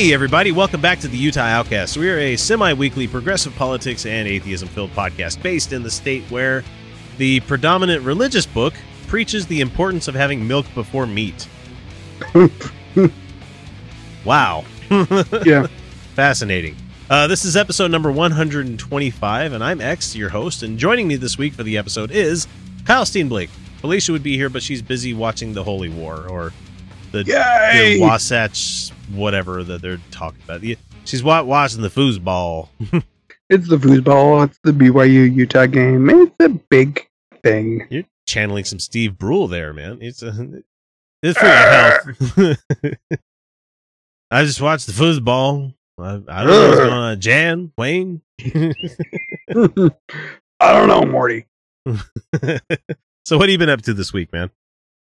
Hey, everybody, welcome back to the Utah Outcast. We are a semi weekly progressive politics and atheism filled podcast based in the state where the predominant religious book preaches the importance of having milk before meat. wow. Yeah. Fascinating. Uh, this is episode number 125, and I'm X, your host. And joining me this week for the episode is Kyle Steenblake. Felicia would be here, but she's busy watching the Holy War or the, the Wasatch, whatever that they're talking about. She's watching the foosball. It's the foosball. It's the BYU Utah game. It's a big thing. You're channeling some Steve Brule there, man. It's a, it's for your health. I just watched the foosball. I, I don't know what's going on. Jan, Wayne. I don't know, Morty. so what have you been up to this week, man?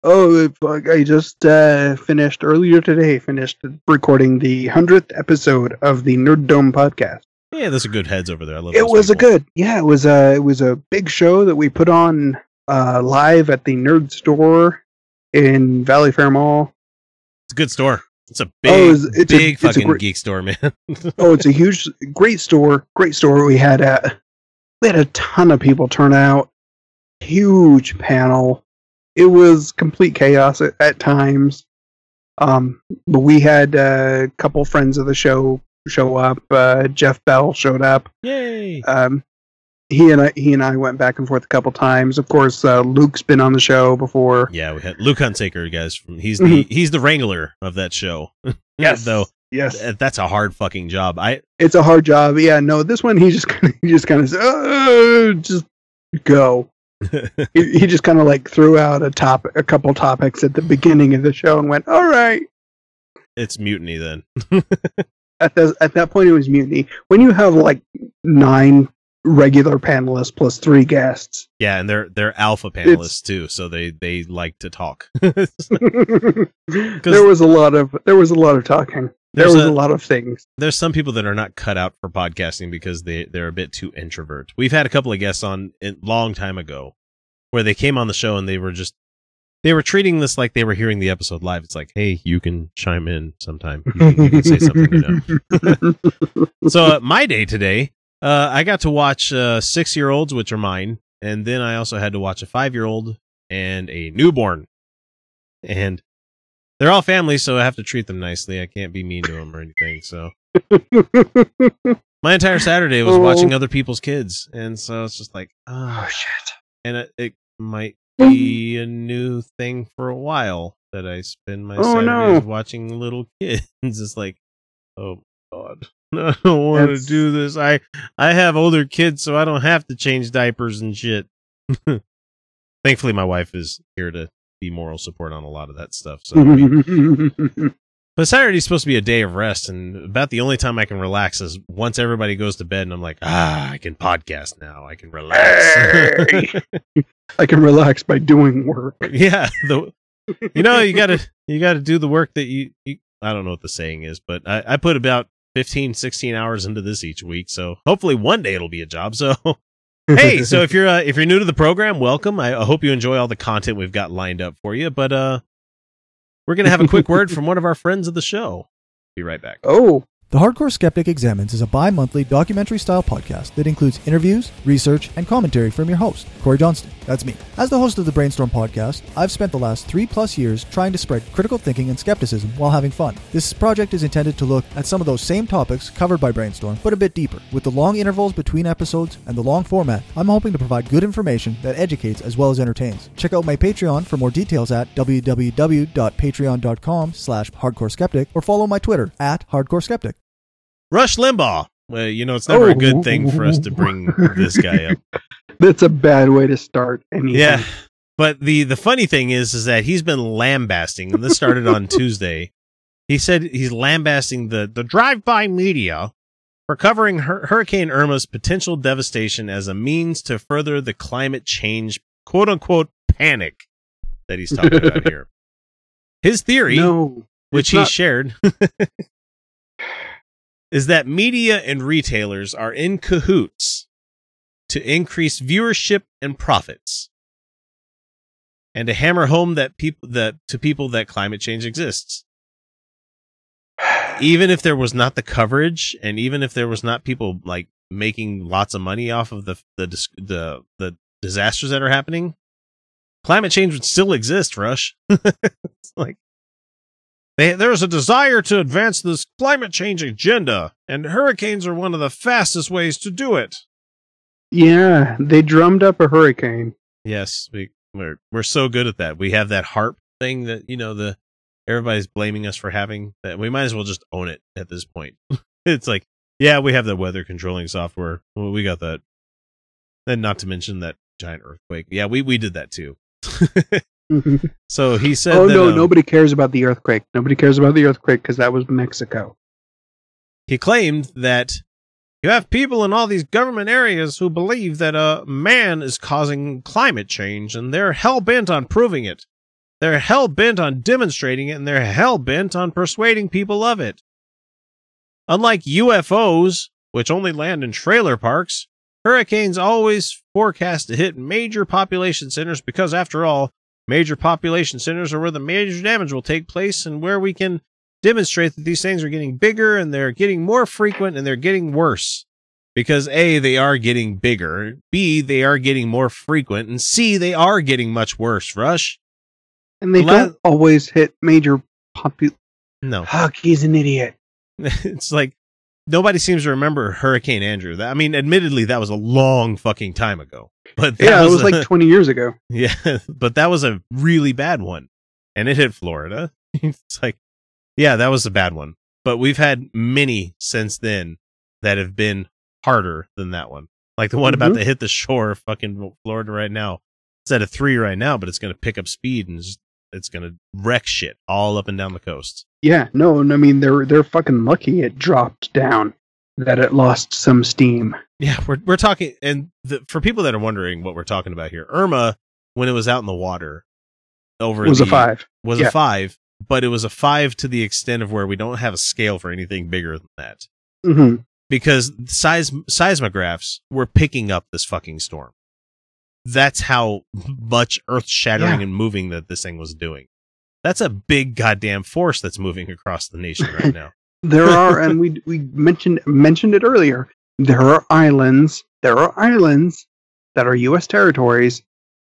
Oh, fuck, I just uh, finished earlier today. Finished recording the hundredth episode of the Nerd Dome podcast. Yeah, those a good heads over there. I love. It was a good, yeah. It was a it was a big show that we put on uh, live at the Nerd Store in Valley Fair Mall. It's a good store. It's a big, Oh, it's- it's big a fucking great- geek store, man. Oh, it's a huge, great store. Great store. We had a we had a ton of people turn out. Huge panel. It was complete chaos at, at times. Um, but we had uh, a couple friends of the show show up. Uh, Jeff Bell showed up. Yay! Um, he and I, he and I went back and forth a couple times. Of course, uh, Luke's been on the show before. Yeah, we had Luke Hunsaker, guys. From he's the he's the wrangler of that show. though yes, th- that's a hard fucking job. I it's a hard job. Yeah, no, this one he just kind of he just kind of said, "Uh, just go. he, he just kind of like threw out a top a couple topics at the beginning of the show and went, "All right." it's mutiny then. At the, at that point, it was mutiny. When you have like nine regular panelists plus three guests, Yeah, and they're they're alpha panelists too, so they they like to talk. there was a lot of there was a lot of talking. There There's was a- a lot of things. There's some people that are not cut out for podcasting because they they're a bit too introvert. We've had a couple of guests on a long time ago where they came on the show and they were just they were treating this like they were hearing the episode live. It's like, hey, you can chime in sometime. You can, you can say something. You know. so uh, my day today, uh, I got to watch uh, six year olds, which are mine, and then I also had to watch a five year old and a newborn, and they're all families, so I have to treat them nicely. I can't be mean to them or anything. So my entire Saturday was Oh. watching other people's kids, and so it's just like, ah, oh shit! and it, it might be a new thing for a while that I spend my Oh, Saturdays no. watching little kids. It's like, oh god, I don't want to do this. I I have older kids, so I don't have to change diapers and shit. Thankfully, my wife is here to be moral support on a lot of that stuff. So, we- but Saturday's supposed to be a day of rest, and about the only time I can relax is once everybody goes to bed, and I'm like, ah, I can podcast now. I can relax. Hey! I can relax by doing work. yeah the you know you gotta you gotta do the work that you, you i don't know what the saying is but I, I put about 15 16 hours into this each week so hopefully one day it'll be a job so hey so if you're uh, if you're new to the program welcome. I, I hope you enjoy all the content we've got lined up for you but uh we're gonna have a quick word from one of our friends of the show. Be right back. Oh, The Hardcore Skeptic Examines is a bi monthly documentary style podcast that includes interviews, research, and commentary from your host, Corey Johnston. That's me. As the host of the Brainstorm podcast, I've spent the last three plus years trying to spread critical thinking and skepticism while having fun. This project is intended to look at some of those same topics covered by Brainstorm, but a bit deeper. With the long intervals between episodes and the long format, I'm hoping to provide good information that educates as well as entertains. Check out my Patreon for more details at www.patreon.com slash hardcoreskeptic or follow my Twitter at hardcoreskeptic. Rush Limbaugh. Well, you know, it's never a good thing for us to bring this guy up. That's a bad way to start anything. Yeah. But the the funny thing is is that he's been lambasting, and this started on Tuesday. He said he's lambasting the the drive-by media for covering Hur- Hurricane Irma's potential devastation as a means to further the climate change quote unquote panic that he's talking about here. His theory, No. which he not- shared, is that media and retailers are in cahoots to increase viewership and profits and to hammer home that people that to people that climate change exists. Even if there was not the coverage and even if there was not people like making lots of money off of the the the, the disasters that are happening climate change would still exist rush. Like they, there's a desire to advance this climate change agenda and hurricanes are one of the fastest ways to do it Yeah, they drummed up a hurricane. Yes, we we're we're so good at that. We have that HAARP thing that you know the everybody's blaming us for having that. We might as well just own it at this point. it's like, yeah, we have the weather controlling software. Well, we got that. And not to mention that giant earthquake. Yeah, we we did that too. so he said, oh that, no, um, nobody cares about the earthquake. Nobody cares about the earthquake because that was Mexico. he claimed that you have people in all these government areas who believe that uh, man is causing climate change and they're hell bent on proving it. They're hell bent on demonstrating it and they're hell bent on persuading people of it. Unlike UFOs, which only land in trailer parks, hurricanes always forecast to hit major population centers because, after all, major population centers are where the major damage will take place and where we can demonstrate that these things are getting bigger and they're getting more frequent and they're getting worse. Because A, they are getting bigger, B, they are getting more frequent, and C, they are getting much worse, Rush. And they La- don't always hit major popu- No. Huck, he's an idiot. it's like nobody seems to remember Hurricane Andrew. I mean, admittedly, that was a long fucking time ago. But that Yeah, it was, was a- like 20 years ago. Yeah, but that was a really bad one. And it hit Florida. it's like, yeah, that was a bad one. But we've had many since then that have been harder than that one. Like the one about Mhm. to hit the shore of fucking Florida right now. It's at a three right now, but it's going to pick up speed and just, it's going to wreck shit all up and down the coast. Yeah, no, and I mean they're they're fucking lucky it dropped down, that it lost some steam. Yeah, we're we're talking, and the, for people that are wondering what we're talking about here, Irma, when it was out in the water, over was a five. was Yeah. a five, but it was a five to the extent of where we don't have a scale for anything bigger than that hmm because seis- seismographs were picking up this fucking storm. That's how much earth shattering Yeah. and moving that this thing was doing. That's a big goddamn force that's moving across the nation right now. There are, and we we mentioned mentioned it earlier. There are islands. There are islands that are U.S. territories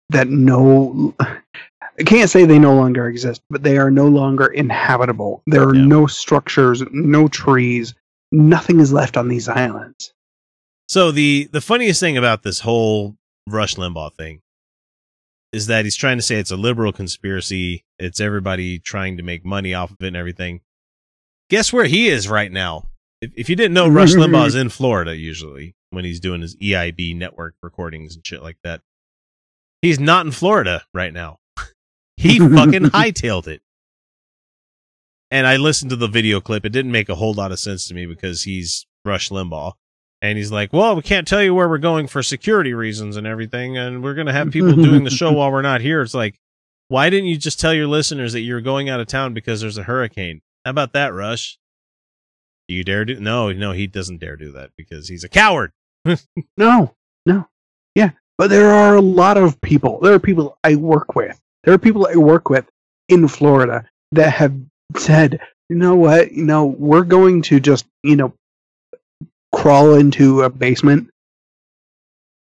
that no. I can't say they no longer exist, but they are no longer inhabitable. There are Yeah. no structures, no trees, nothing is left on these islands. So the the funniest thing about this whole Rush Limbaugh thing is that he's trying to say it's a liberal conspiracy. It's everybody trying to make money off of it and everything. Guess where he is right now? If, if you didn't know, Rush Limbaugh is in Florida usually when he's doing his EIB network recordings and shit like that. He's not in Florida right now. he fucking hightailed it. And I listened to the video clip. It didn't make a whole lot of sense to me because he's Rush Limbaugh. And he's like, well, we can't tell you where we're going for security reasons and everything. And we're going to have people doing the show while we're not here. It's like, why didn't you just tell your listeners that you're going out of town because there's a hurricane? How about that, Rush? Do you dare do? No, no, he doesn't dare do that because he's a coward. No, no, yeah, but there are a lot of people. There are people I work with. There are people I work with in Florida that have said you know what? You know, we're going to just, you know, crawl into a basement.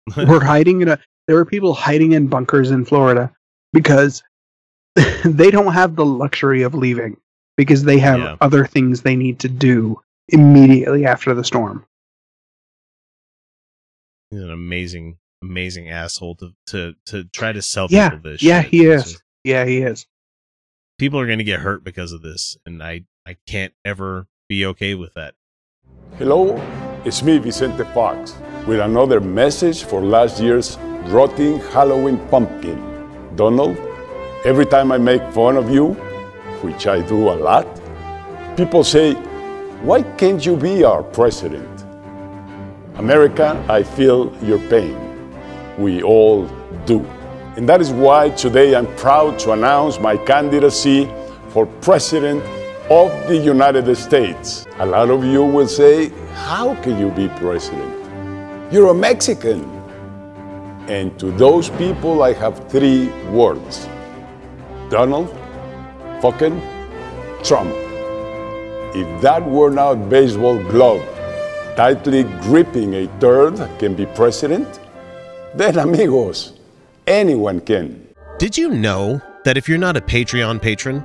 we're hiding in a. There are people hiding in bunkers in Florida because they don't have the luxury of leaving because they have Yeah. other things they need to do immediately after the storm. He's an amazing, amazing asshole to to to try to sell Yeah, people this. yeah, shit. he is. just- Yeah, he is. people are going to get hurt because of this, and I I can't ever be okay with that. Hello, it's me, Vicente Fox, with another message for last year's rotting Halloween pumpkin. Donald, every time I make fun of you, which I do a lot, people say, Why can't you be our president? America, I feel your pain. We all do. And that is why today I'm proud to announce my candidacy for president of the United States. A lot of you will say, How can you be president? You're a Mexican. And to those people, I have three words Donald fucking Trump. If that were not baseball glove tightly gripping a third can be president, then amigos, anyone can. Did you know that if you're not a Patreon patron,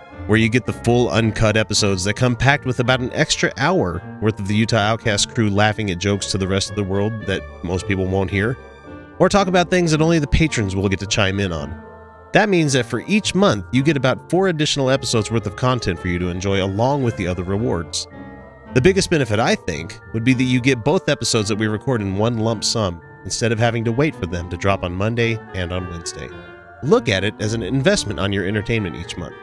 where you get the full uncut episodes that come packed with about an extra hour worth of the Utah Outcast crew laughing at jokes to the rest of the world that most people won't hear, or talk about things that only the patrons will get to chime in on. That means that for each month, you get about four additional episodes worth of content for you to enjoy along with the other rewards. The biggest benefit, I think, would be that you get both episodes that we record in one lump sum instead of having to wait for them to drop on Monday and on Wednesday. Look at it as an investment on your entertainment each month.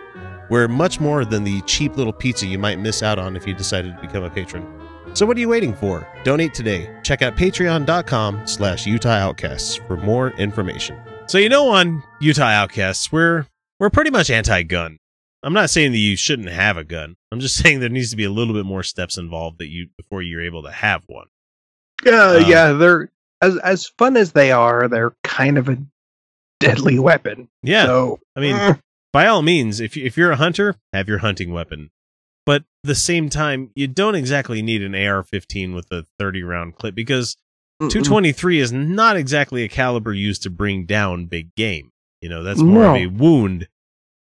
We're much more than the cheap little pizza you might miss out on if you decided to become a patron. So what are you waiting for? Donate today. Check out patreon.com slash Utah Outcasts for more information. So you know on Utah Outcasts, we're we're pretty much anti-gun. I'm not saying that you shouldn't have a gun. I'm just saying there needs to be a little bit more steps involved that you before you're able to have one. Yeah, Uh, yeah, they're as as fun as they are, they're kind of a deadly weapon. Yeah. So I mean, eh, by all means, if if you're a hunter, have your hunting weapon. But at the same time, you don't exactly need an AR-15 with a 30 round clip because mm-mm. 223 is not exactly a caliber used to bring down big game. You know, that's more of a wound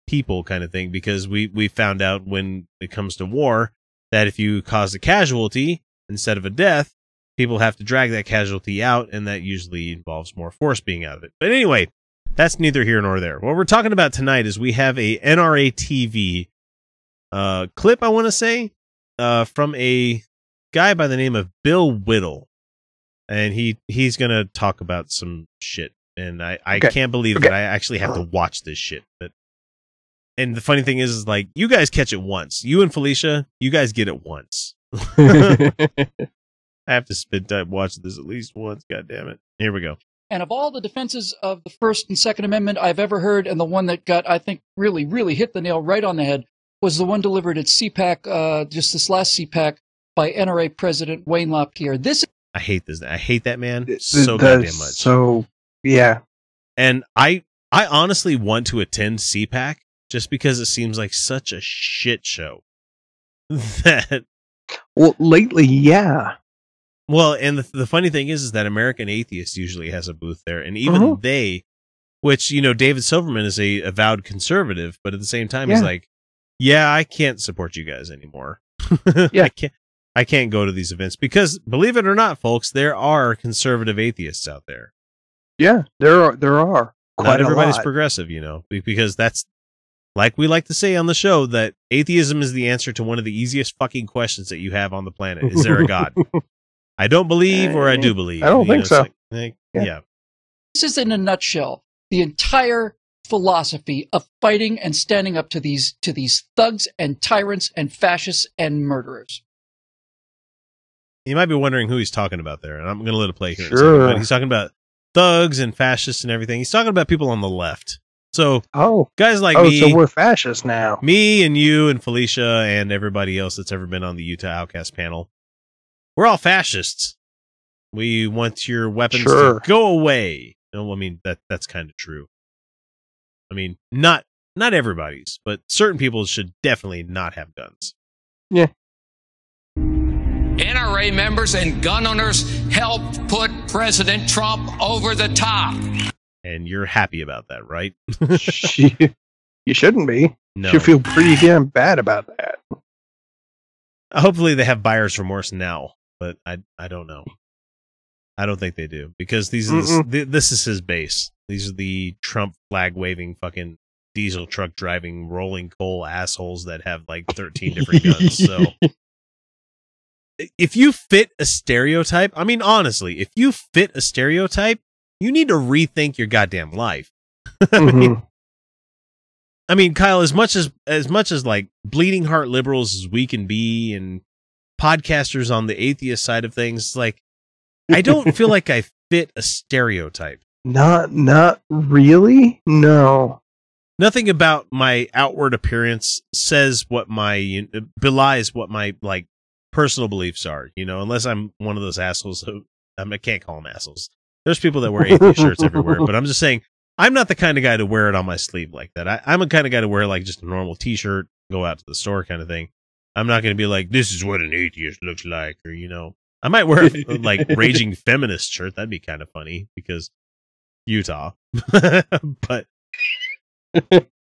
people kind of thing because we we found out when it comes to war that if you cause a casualty instead of a death, people have to drag that casualty out and that usually involves more force being out of it. But anyway, that's neither here nor there. What we're talking about tonight is we have a NRA TV uh clip I want to say uh from a guy by the name of Bill Whittle and he he's going to talk about some shit and I I Okay. can't believe Okay. that I actually have to watch this shit but and the funny thing is, is like you guys catch it once. You and Felicia, you guys get it once. I have to spend time watching this at least once. God damn it! Here we go. And of all the defenses of the First and Second Amendment I've ever heard, and the one that got, I think, really, really hit the nail right on the head was the one delivered at CPAC, uh, just this last CPAC by NRA President Wayne LaPierre. This I hate this. I hate that man it- so it goddamn much. So yeah, and I I honestly want to attend CPAC just because it seems like such a shit show. that well, lately, yeah, well, and the, the funny thing is, is that American Atheist usually has a booth there, and even Uh-huh. they, which you know, David Silverman is a avowed conservative, but at the same time, he's like, yeah, I can't support you guys anymore. Yeah. I can't. I can't go to these events because, believe it or not, folks, there are conservative atheists out there. yeah, there are there are quite Not everybody's lot. progressive, you know, because that's like we like to say on the show that atheism is the answer to one of the easiest fucking questions that you have on the planet. Is there a God? I don't believe, or I do believe. I don't You think it's so. like- like, Yeah. yeah. this is in a nutshell the entire philosophy of fighting and standing up to these to these thugs and tyrants and fascists and murderers. you might be wondering who he's talking about there, and I'm going to let it play here. Sure. second, but he's talking about thugs and fascists and everything. He's talking about people on the left. So Oh, guys like oh, me, so we're fascists now. me and you and Felicia and everybody else that's ever been on the Utah Outcast panel, we're all fascists. We want your weapons Sure. to go away. No, I mean that that's kind of true. I mean, not not everybody's, but certain people should definitely not have guns. Yeah. NRA members and gun owners helped put President Trump over the top. And you're happy about that, right? you, you shouldn't be. No. You should feel pretty damn bad about that. Hopefully they have buyer's remorse now, but I I don't know. I don't think they do because these are Mm-mm. th- this is his base. These are the Trump flag waving fucking diesel truck driving rolling coal assholes that have like 13 different guns. So if you fit a stereotype, I mean honestly, if you fit a stereotype, you need to rethink your goddamn life. I mean, Mhm. I mean, Kyle, as much as as much as like bleeding heart liberals as we can be, and podcasters on the atheist side of things, like I don't feel like I fit a stereotype. Not, not really. No. Nothing about my outward appearance says what my belies what my like personal beliefs are. You know, unless I'm one of those assholes. Who, I, mean, I can't call them assholes. There's people that wear atheist shirts everywhere, but I'm just saying I'm not the kind of guy to wear it on my sleeve like that. I, I'm a kind of guy to wear like just a normal T-shirt, go out to the store kind of thing. I'm not going to be like, this is what an atheist looks like, or you know, I might wear a, like raging feminist shirt. That'd be kind of funny because Utah, but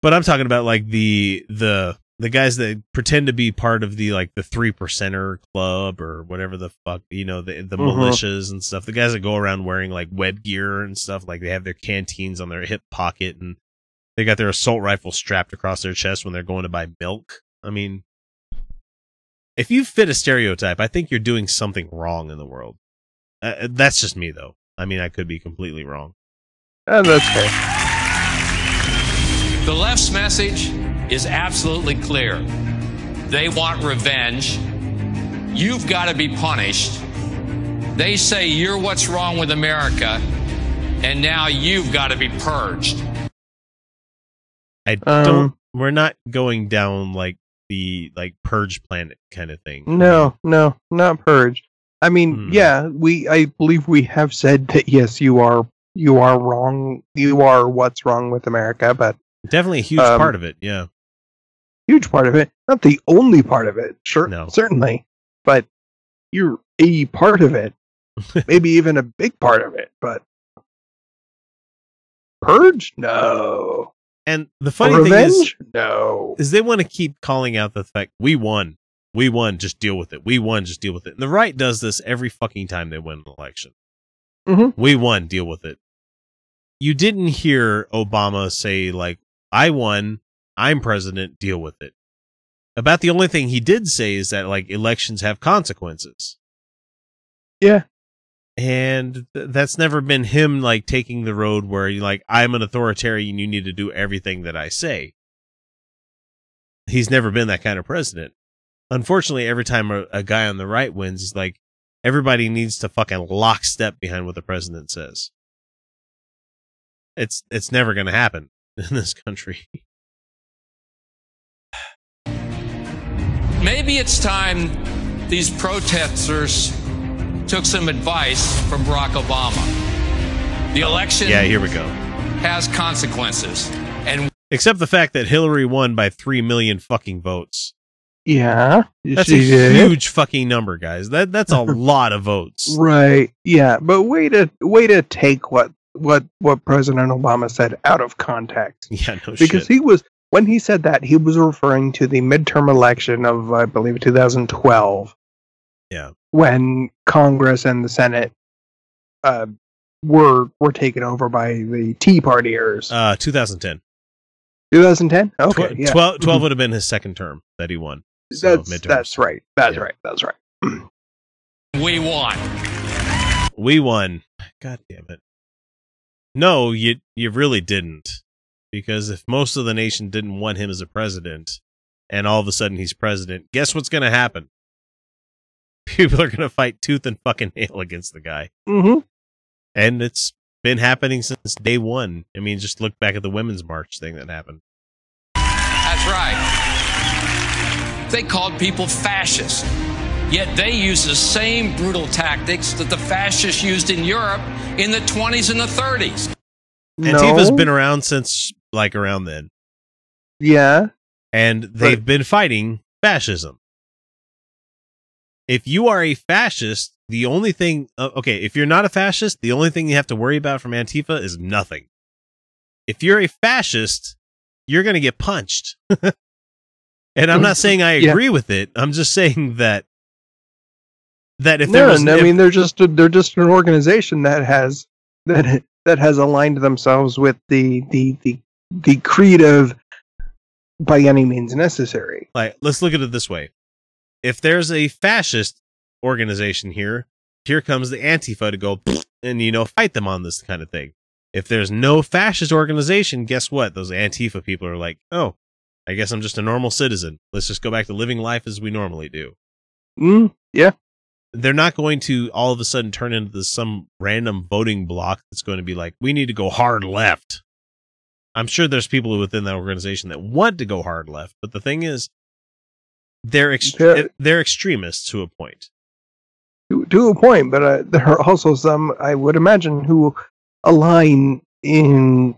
but I'm talking about like the the the guys that pretend to be part of the like the three percenter club or whatever the fuck you know the the Mhm. militias and stuff. The guys that go around wearing like web gear and stuff, like they have their canteens on their hip pocket and they got their assault rifle strapped across their chest when they're going to buy milk. I mean, if you fit a stereotype, I think you're doing something wrong in the world. Uh, that's just me though. I mean, I could be completely wrong. Uh, that's fair. The left's message is absolutely clear. They want revenge. You've got to be punished. They say you're what's wrong with America, and now you've got to be purged. I Um, don't. We're not going down like the like purge planet kind of thing. No, no, not purge. I mean, Hmm. yeah, we I believe we have said that yes, you are you are wrong. You are what's wrong with America, but Definitely a huge Um, part of it. Yeah. huge part of it, not the only part of it. Sure, No. certainly, but you're a part of it. Maybe even a big part of it, but purge? No. And the funny thing is, no. is they want to keep calling out the fact we won, we won, just deal with it. We won, just deal with it. And the right does this every fucking time they win an election. Mhm. We won, deal with it. You didn't hear Obama say like, "I won, I'm president, deal with it." About the only thing he did say is that like elections have consequences. Yeah. And th- that's never been him like taking the road where you like I'm an authoritarian you need to do everything that I say. He's never been that kind of president. Unfortunately, every time a, a guy on the right wins, he's like everybody needs to fucking lockstep behind what the president says. It's it's never going to happen in this country. Maybe it's time these protesters took some advice from Barack Obama. The election Yeah, here we go. has consequences, and Except the fact that Hillary won by 3 million fucking votes. Yeah. That's a did. huge fucking number, guys. That that's a lot of votes. Right. Yeah, but way to way to take what what what President Obama said out of context. Yeah, no shit. because shit. he was when he said that he was referring to the midterm election of I believe 2012. Yeah. When Congress and the Senate uh, were were taken over by the Tea Partiers. Uh, 2010. 2010. Okay. Tw- yeah. 12, 12 Mhm. would have been his second term that he won. So, That's midterms. that's right. That's Yeah. right. That's right. we won. We won. God damn it. No, you you really didn't. Because if most of the nation didn't want him as a president, and all of a sudden he's president, guess what's going to happen? people are gonna fight tooth and fucking nail against the guy, Mm-hmm. and it's been happening since day one. I mean, just look back at the women's march thing that happened. That's right. They called people fascists. Yet they use the same brutal tactics that the fascists used in Europe in the 20s and the 30s. Antifa has been around since like around then, Yeah. and they've been fighting fascism. If you are a fascist, the only thing, uh, okay, if you're not a fascist, the only thing you have to worry about from Antifa is nothing. If you're a fascist, you're going to get punched. and I'm not saying I Yeah. agree with it. I'm just saying that that if no, there was, no, I if- mean they're just a, they're just an organization that has that that has aligned themselves with the the the the creed of by any means necessary. like let's look at it this way if there's a fascist organization here here comes the antifa to go and you know fight them on this kind of thing. If there's no fascist organization guess what? Those antifa people are like oh i guess i'm just a normal citizen. Let's just go back to living life as we normally do. Mm, yeah, they're not going to all of a sudden turn into some random voting block that's going to be like we need to go hard left. I'm sure there's people within that organization that want to go hard left but the thing is they're ex- Yeah. they're extremists to a point to, to a point, but uh, there are also some I would imagine who align in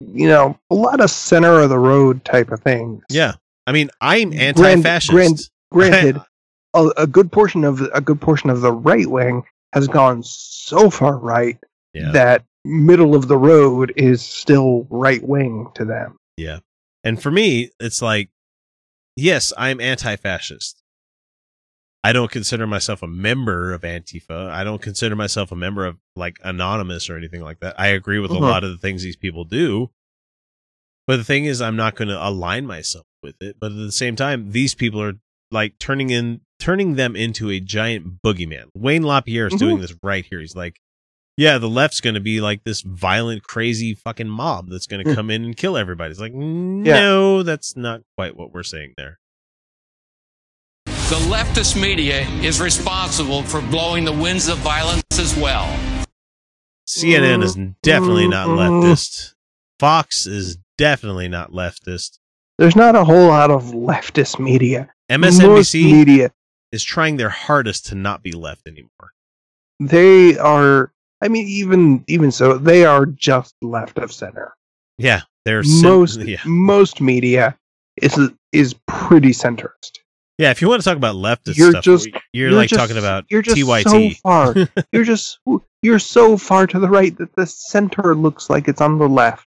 you know a lot of center of the road type of things. yeah i mean i'm anti-fascist grand- Granted, a, a good portion of a good portion of the right wing has gone so far right yeah that middle of the road is still right wing to them. yeah and for me it's like yes i'm anti-fascist. I don't consider myself a member of antifa. I don't consider myself a member of like anonymous or anything like that. I agree with a lot of the things these people do. But the thing is i'm not going to align myself with it. But at the same time these people are like turning in turning them into a giant boogeyman. Wayne LaPierre is doing Mhm. this right here. He's like yeah, the left's going to be like this violent, crazy fucking mob that's going to Mm. come in and kill everybody. It's like, no, that's not quite what we're saying there. The leftist media is responsible for blowing the winds of violence as well. CNN is definitely not Mm. leftist. Fox is definitely not leftist. There's not a whole lot of leftist media. Most MSNBC media is trying their hardest to not be left anymore. they are I mean even even so they are just left of center. Yeah, they're most yeah. most media is is pretty centrist. yeah. If you want to talk about leftist You're stuff, just- you're, like just- talking about you're just TYT. so far. you're just you're so far to the right that the center looks like it's on the left.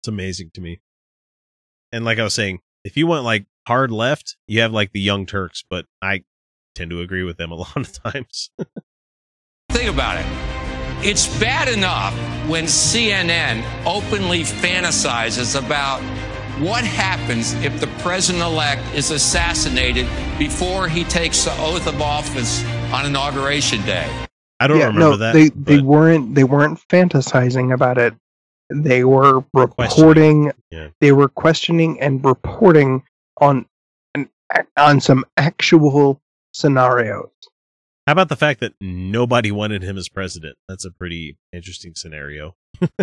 It's amazing to me. And like I was saying, if you want like hard left, you have like the Young Turks, but I tend to agree with them a lot of times. Think about it. It's bad enough when CNN openly fantasizes about what happens if the president elect is assassinated before he takes the oath of office on inauguration day. I don't yeah, remember no, that. they they weren't they weren't fantasizing about it. They were reporting. Yeah. They were questioning and reporting on an, on some actual scenarios. How about the fact that nobody wanted him as president? That's a pretty interesting scenario.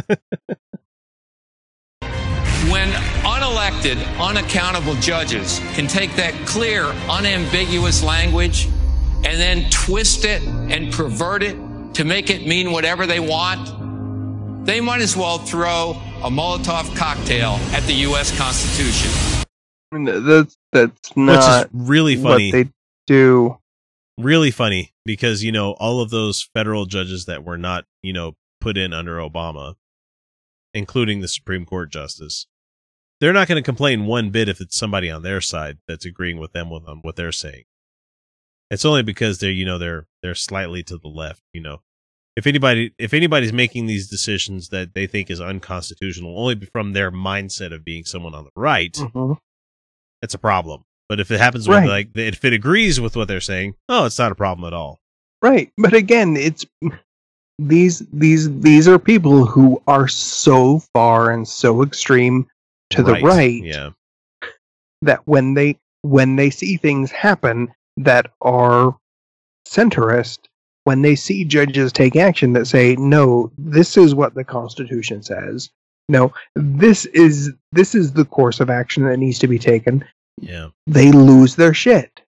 When unelected, unaccountable judges can take that clear, unambiguous language and then twist it and pervert it to make it mean whatever they want, they might as well throw a Molotov cocktail at the U.S. Constitution. I mean, that's that's Which is really what funny. they do. really funny because, you know, all of those federal judges that were not, you know, put in under Obama, including the Supreme Court justice, they're not going to complain one bit if it's somebody on their side that's agreeing with them with on what they're saying. It's only because they're, you know, they're they're slightly to the left, you know. If anybody if anybody's making these decisions that they think is unconstitutional only from their mindset of being someone on the right, Mhm. it's a problem. But if it happens Right. with like if it agrees with what they're saying, oh, it's not a problem at all. Right, but again, it's these these these are people who are so far and so extreme to the right Yeah. that when they when they see things happen, that are centrist when they see judges take action that say, no, this is what the Constitution says. No, this is this is the course of action that needs to be taken. Yeah, They lose their shit.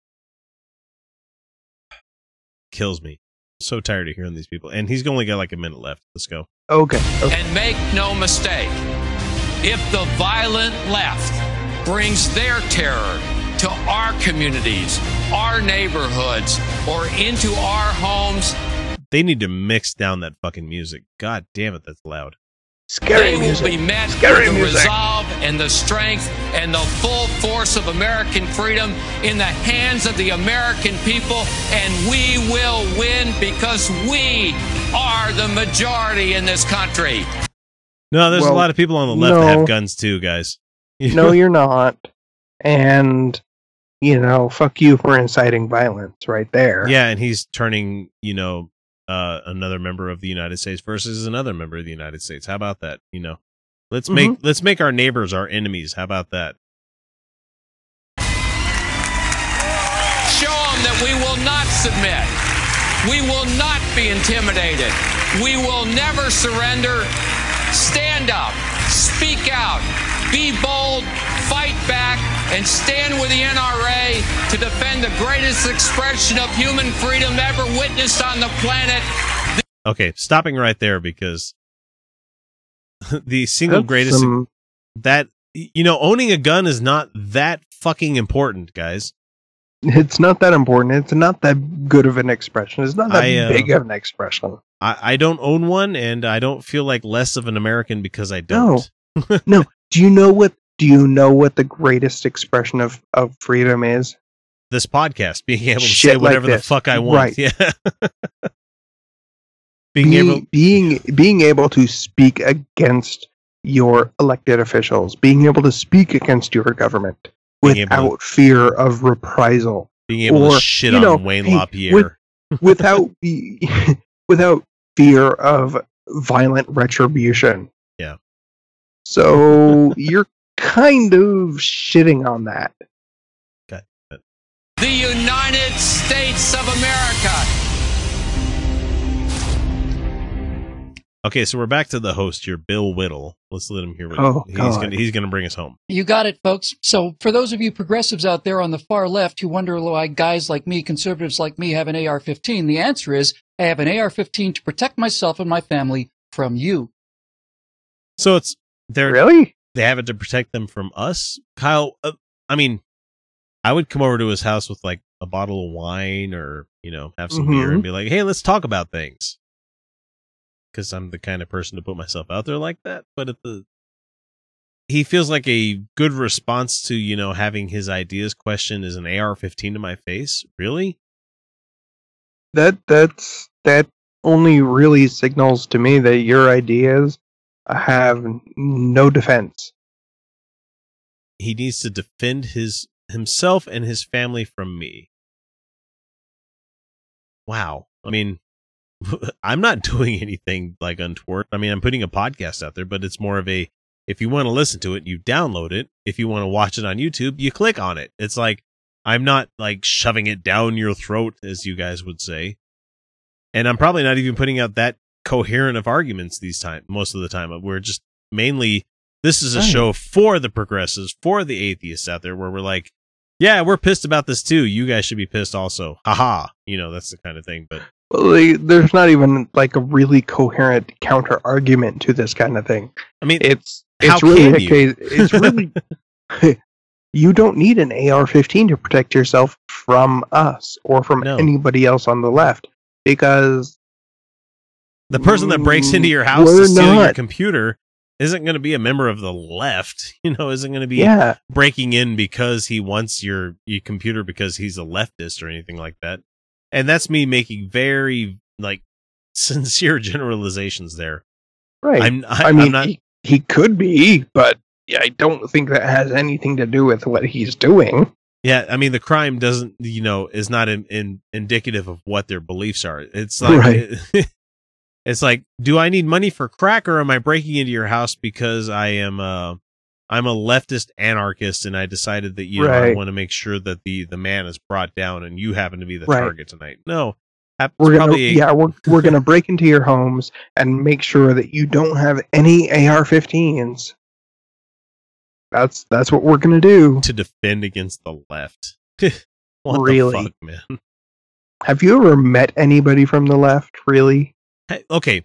kills me. So tired of hearing these people. And he's only got like a minute left. Let's go. Okay. okay. And make no mistake, if the violent left brings their terror to our communities, our neighborhoods, or into our homes, They need to mix down that fucking music. God damn it, that's loud. Scary they will be met Scary with the music. resolve and the strength and the full force of American freedom in the hands of the American people, and we will win because we are the majority in this country. No, there's a lot of people on the left that have guns too, guys. You no, you're not. And you know, fuck you for inciting violence right there. Yeah, and he's turning, you know, uh, another member of the United States versus another member of the United States. How about that? You know, let's make let's make our neighbors our enemies. How about that? Show them that we will not submit. We will not be intimidated. We will never surrender. Stand up, speak out, be bold, fight back, and stand with the NRA to defend the greatest expression of human freedom ever witnessed on the planet. Okay, stopping right there because the single That's greatest some- that you know owning a gun is not that fucking important, guys. it's not that important. It's not that good of an expression. It's not that I, uh, big of an expression. I, I don't own one, and I don't feel like less of an American because I don't. No. Do you know what do you know what the greatest expression of, of freedom is? This podcast, being able to Shit say like whatever the fuck I want, Right. yeah. being being, able, being being able to speak against your elected officials, being able to speak against your government able to- without fear of reprisal, being able or, to shit you on Wayne LaPierre. with- without without fear of violent retribution. Yeah. So you're kind of shitting on that. Okay. The United States of America. Okay, so we're back to the host here, Bill Whittle. Let's let him hear what Oh, he's God. gonna he's gonna bring us home. You got it, folks. So, for those of you progressives out there on the far left who wonder why guys like me, conservatives like me, have an AR 15, the answer is I have an AR 15 to protect myself and my family from you. So it's they're Really? They have it to protect them from us. Kyle, uh, I mean, I would come over to his house with like a bottle of wine or you know have some beer Mhm. and be like, hey, let's talk about things. Because I'm the kind of person to put myself out there like that. But at the he feels like a good response to you know having his ideas questioned is an AR-15 to my face. Really? That that's that only really signals to me that your ideas have no defense. he needs to defend his himself and his family from me. Wow. I mean, I'm not doing anything like untoward. I mean, I'm putting a podcast out there, but it's more of a if you want to listen to it, you download it. If you want to watch it on YouTube, you click on it. It's like I'm not like shoving it down your throat as you guys would say. And I'm probably not even putting out that coherent of arguments these time most of the time. We're just mainly this is a Right. show for the progressives, for the atheists out there where we're like, yeah, we're pissed about this too. You guys should be pissed also. Haha. You know, that's the kind of thing. But Well, they, there's not even like a really coherent counter argument to this kind of thing. I mean, It's How it's really can a you? case. It's really you don't need an AR-15 to protect yourself from us or from No. anybody else on the left because the person that breaks into mm, your house We're to steal your computer isn't going to be a member of the left. You know, isn't going to be yeah, breaking in because he wants your, your computer because he's a leftist or anything like that. And that's me making very like sincere generalizations there. right. I'm I, I mean, am not he, he could be, but I don't think that has anything to do with what he's doing. Yeah, I mean the crime doesn't, you know, is not in, in, indicative of what their beliefs are. It's like Right. it's like, do I need money for crack or am I breaking into your house because I am uh I'm a leftist anarchist, and I decided that you know I want to make sure that the the man is brought down, and you happen to be the Right. target tonight. No, We're gonna a- yeah, we're we're gonna break into your homes and make sure that you don't have any AR-15s. That's that's what we're gonna do. to defend against the left. what Really? the fuck, man? Have you ever met anybody from the left? Really? Hey, okay,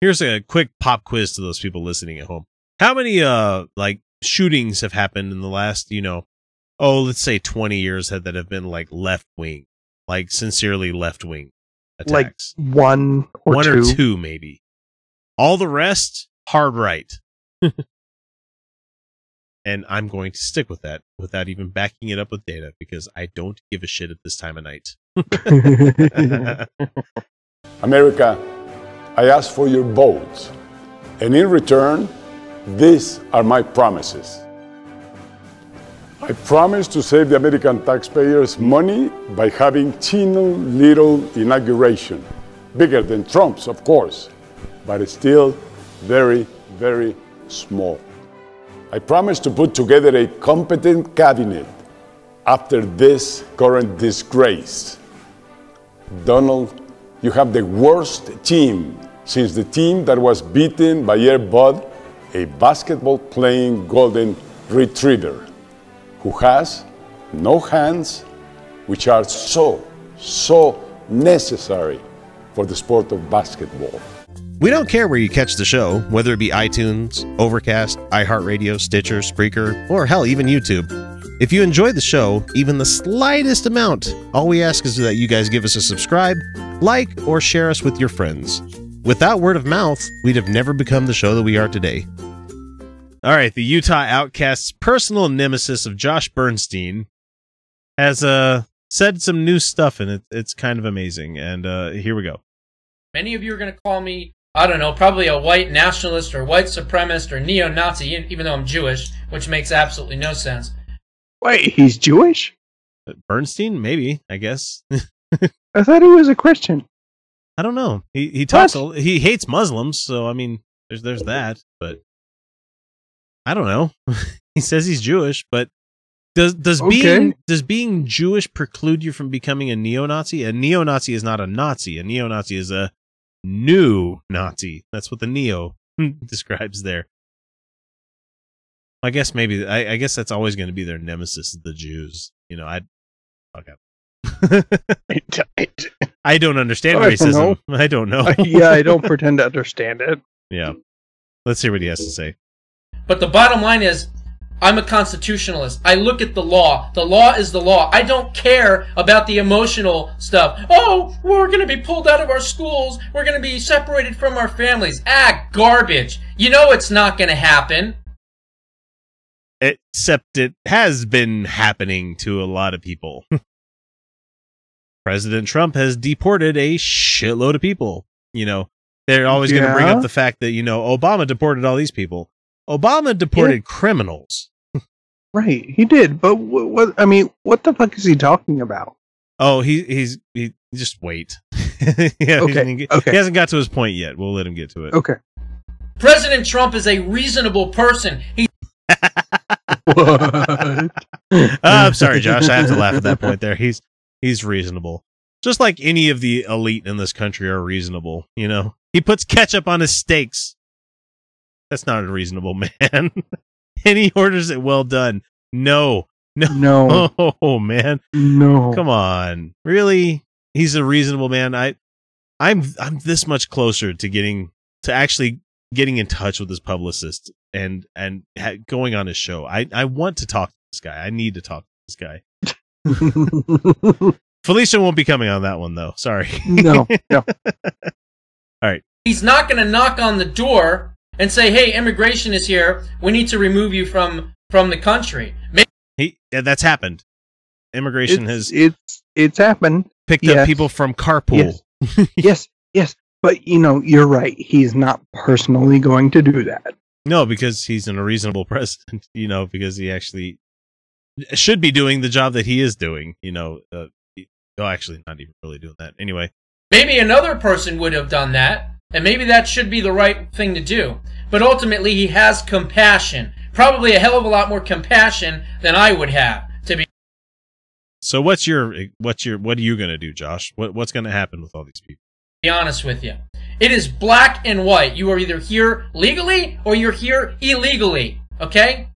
here's a quick pop quiz to those people listening at home. How many uh like shootings have happened in the last, you know, oh, let's say 20 years that that have been like left wing, like sincerely left wing attacks? Like one or One two? or two maybe. All the rest hard right. and I'm going to stick with that without even backing it up with data because I don't give a shit at this time of night. America, I ask for your votes. And in return, these are my promises. I promise to save the American taxpayers money by having Chino Little inauguration. Bigger than Trump's, of course, but still very, very small. I promise to put together a competent cabinet after this current disgrace. Donald, you have the worst team since the team that was beaten by Air Bud, a basketball playing golden retriever who has no hands, which are so, so necessary for the sport of basketball. We don't care where you catch the show, whether it be iTunes, Overcast, iHeartRadio, Stitcher, Spreaker, or hell, even YouTube. If you enjoy the show, even the slightest amount, all we ask is that you guys give us a subscribe, like, or share us with your friends. Without word of mouth, we'd have never become the show that we are today. All right, the Utah Outcasts' personal nemesis of Josh Bernstein has uh, said some new stuff, and it, it's kind of amazing. And uh, here we go. Many of you are going to call me, I don't know, probably a white nationalist or white supremacist or neo Nazi, even though I'm Jewish, which makes absolutely no sense. Wait, he's Jewish? Bernstein, maybe, I guess. I thought he was a Christian. I don't know. He he talks. A, he hates Muslims, so I mean, there's there's that. But I don't know. he says he's Jewish, but does does being does being Jewish preclude you from becoming a neo-Nazi? A neo-Nazi is not a Nazi. A neo-Nazi is a new Nazi. That's what the neo describes there. I guess maybe I, I guess that's always going to be their nemesis, the Jews. You know, I fuck up. I don't understand I don't racism. I don't know. yeah, I don't pretend to understand it. yeah. Let's hear what he has to say. But the bottom line is, I'm a constitutionalist. I look at the law. The law is the law. I don't care about the emotional stuff. Oh, we're going to be pulled out of our schools. We're going to be separated from our families. Ah, garbage. You know it's not going to happen. Except it has been happening to a lot of people. President Trump has deported a shitload of people. You know, they're always going to bring up the fact that, you know, Obama deported all these people. Obama deported criminals. Right, he did. But what, what? I mean, what the fuck is he talking about? Oh, he he's he just wait. yeah, he, Okay, didn't get- okay. he hasn't got to his point yet. We'll let him get to it. Okay. President Trump is a reasonable person. He What? Uh, I'm sorry, Josh. I have to laugh at that point there. He's he's reasonable. Just like any of the elite in this country are reasonable, you know. He puts ketchup on his steaks. That's not a reasonable man. and he orders it well done. No. No. No, Oh man. no. Come on. Really? He's a reasonable man. I I'm I'm this much closer to getting to actually getting in touch with his publicist and and ha- going on his show. I I want to talk to this guy. I need to talk to this guy. Felicia won't be coming on that one though. Sorry. no, no. he's not going to knock on the door and say, "Hey, immigration is here. We need to remove you from from the country." Maybe He yeah, that's happened. Immigration It's, has it's it's happened. picked up people from carpool. Yes. yes, yes. But you know, you're right. He's not personally going to do that. No, because he's an unreasonable president, you know, because he actually should be doing the job that he is doing, you know. Uh, oh, actually, not even really doing that. Anyway, maybe another person would have done that, and maybe that should be the right thing to do. But ultimately, he has compassion probably a hell of a lot more compassion than I would have. To be So what's your what's your what are you gonna do, Josh? What what's gonna happen with all these people? be honest with you, it is black and white. You are either here legally or you're here illegally. Okay?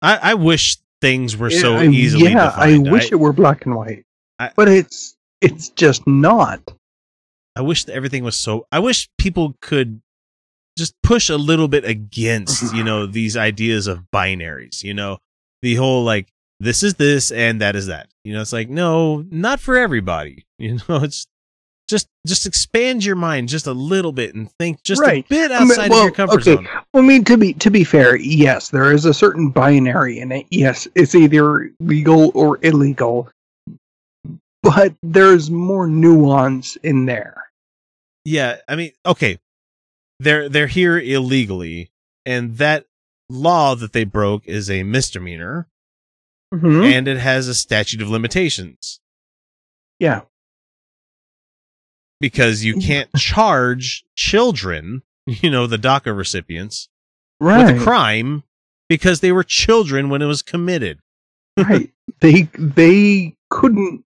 I, I wish things were so I- easily yeah, defined. I wish it were black and white, I- but it's it's just not. I wish that everything was so. I wish people could just push a little bit against, mm-hmm. you know, these ideas of binaries. You know, the whole like this is this and that is that. You know, it's like no, not for everybody. You know, it's just just expand your mind just a little bit and think just Right. a bit I mean, outside well, of your comfort okay. zone. Well, I mean, to be to be fair, yes, there is a certain binary in it. Yes, it's either legal or illegal, but there's more nuance in there. Yeah, I mean, okay, they're they're here illegally, and that law that they broke is a misdemeanor, Mhm. and it has a statute of limitations. Yeah, because you can't charge children, you know, the DACA recipients, right. with a crime because they were children when it was committed. right. They they couldn't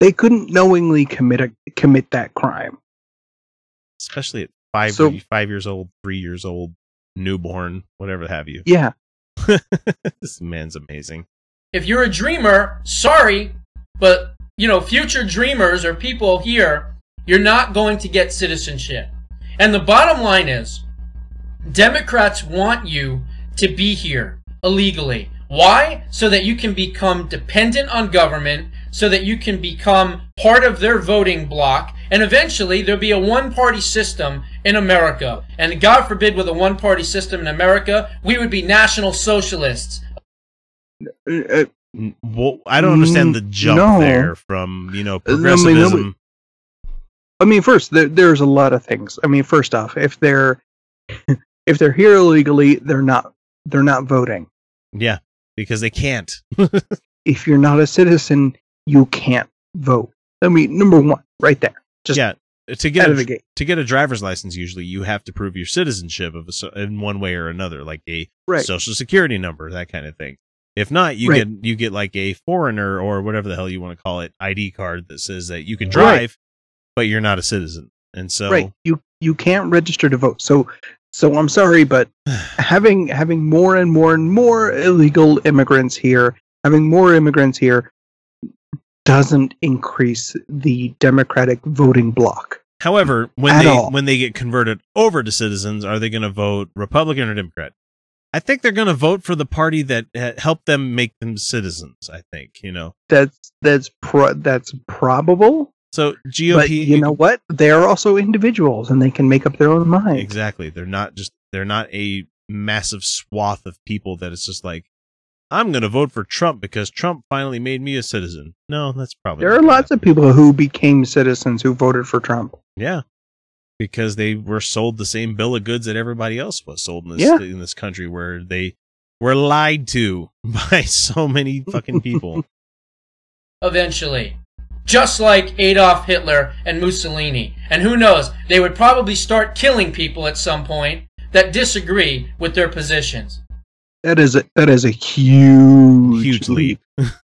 they couldn't knowingly commit a commit that crime. Especially at five So- five years old, three years old, newborn, whatever have you. Yeah, this man's amazing. If you're a dreamer, sorry, but you know, future dreamers or people here, you're not going to get citizenship. And the bottom line is, Democrats want you to be here illegally. Why? So that you can become dependent on government, so that you can become part of their voting bloc, and eventually there'll be a one party system in America. And God forbid, with a one party system in America, we would be national socialists. Uh, uh, N- Well, I don't understand the jump no. there from you know I mean, progressivism. nobody- I mean, first there, there's a lot of things. I mean, first off, if they're if they're here illegally, they're not they're not voting. yeah, because they can't. If you're not a citizen, you can't vote. I mean, number one, right there, just yeah, to get out a, of the gate. to get a driver's license, usually you have to prove your citizenship of a, in one way or another, like a Right. social security number, that kind of thing. If not, you Right. get you get like a foreigner or whatever the hell you want to call it ID card that says that you can drive, but you're not a citizen. And so, right. You you can't register to vote. So so I'm sorry, but having having more and more and more illegal immigrants here, having more immigrants here, doesn't increase the Democratic voting bloc. however, when they all. when they get converted over to citizens, are they going to vote Republican or Democrat? I think they're going to vote for the party that helped them make them citizens. I think you know. That's that's pro- that's probable. So GOP, but you know what? They are also individuals, and they can make up their own mind. Exactly. They're not just they're not a massive swath of people that it's just like I'm going to vote for Trump because Trump finally made me a citizen. No, that's probably There are not gonna lots of people who became citizens who voted for Trump. yeah, because they were sold the same bill of goods that everybody else was sold in this Yeah. in this country where they were lied to by so many fucking people. eventually. Just like Adolf Hitler and Mussolini. And who knows, they would probably start killing people at some point that disagree with their positions. That is a, that is a huge Huge leap.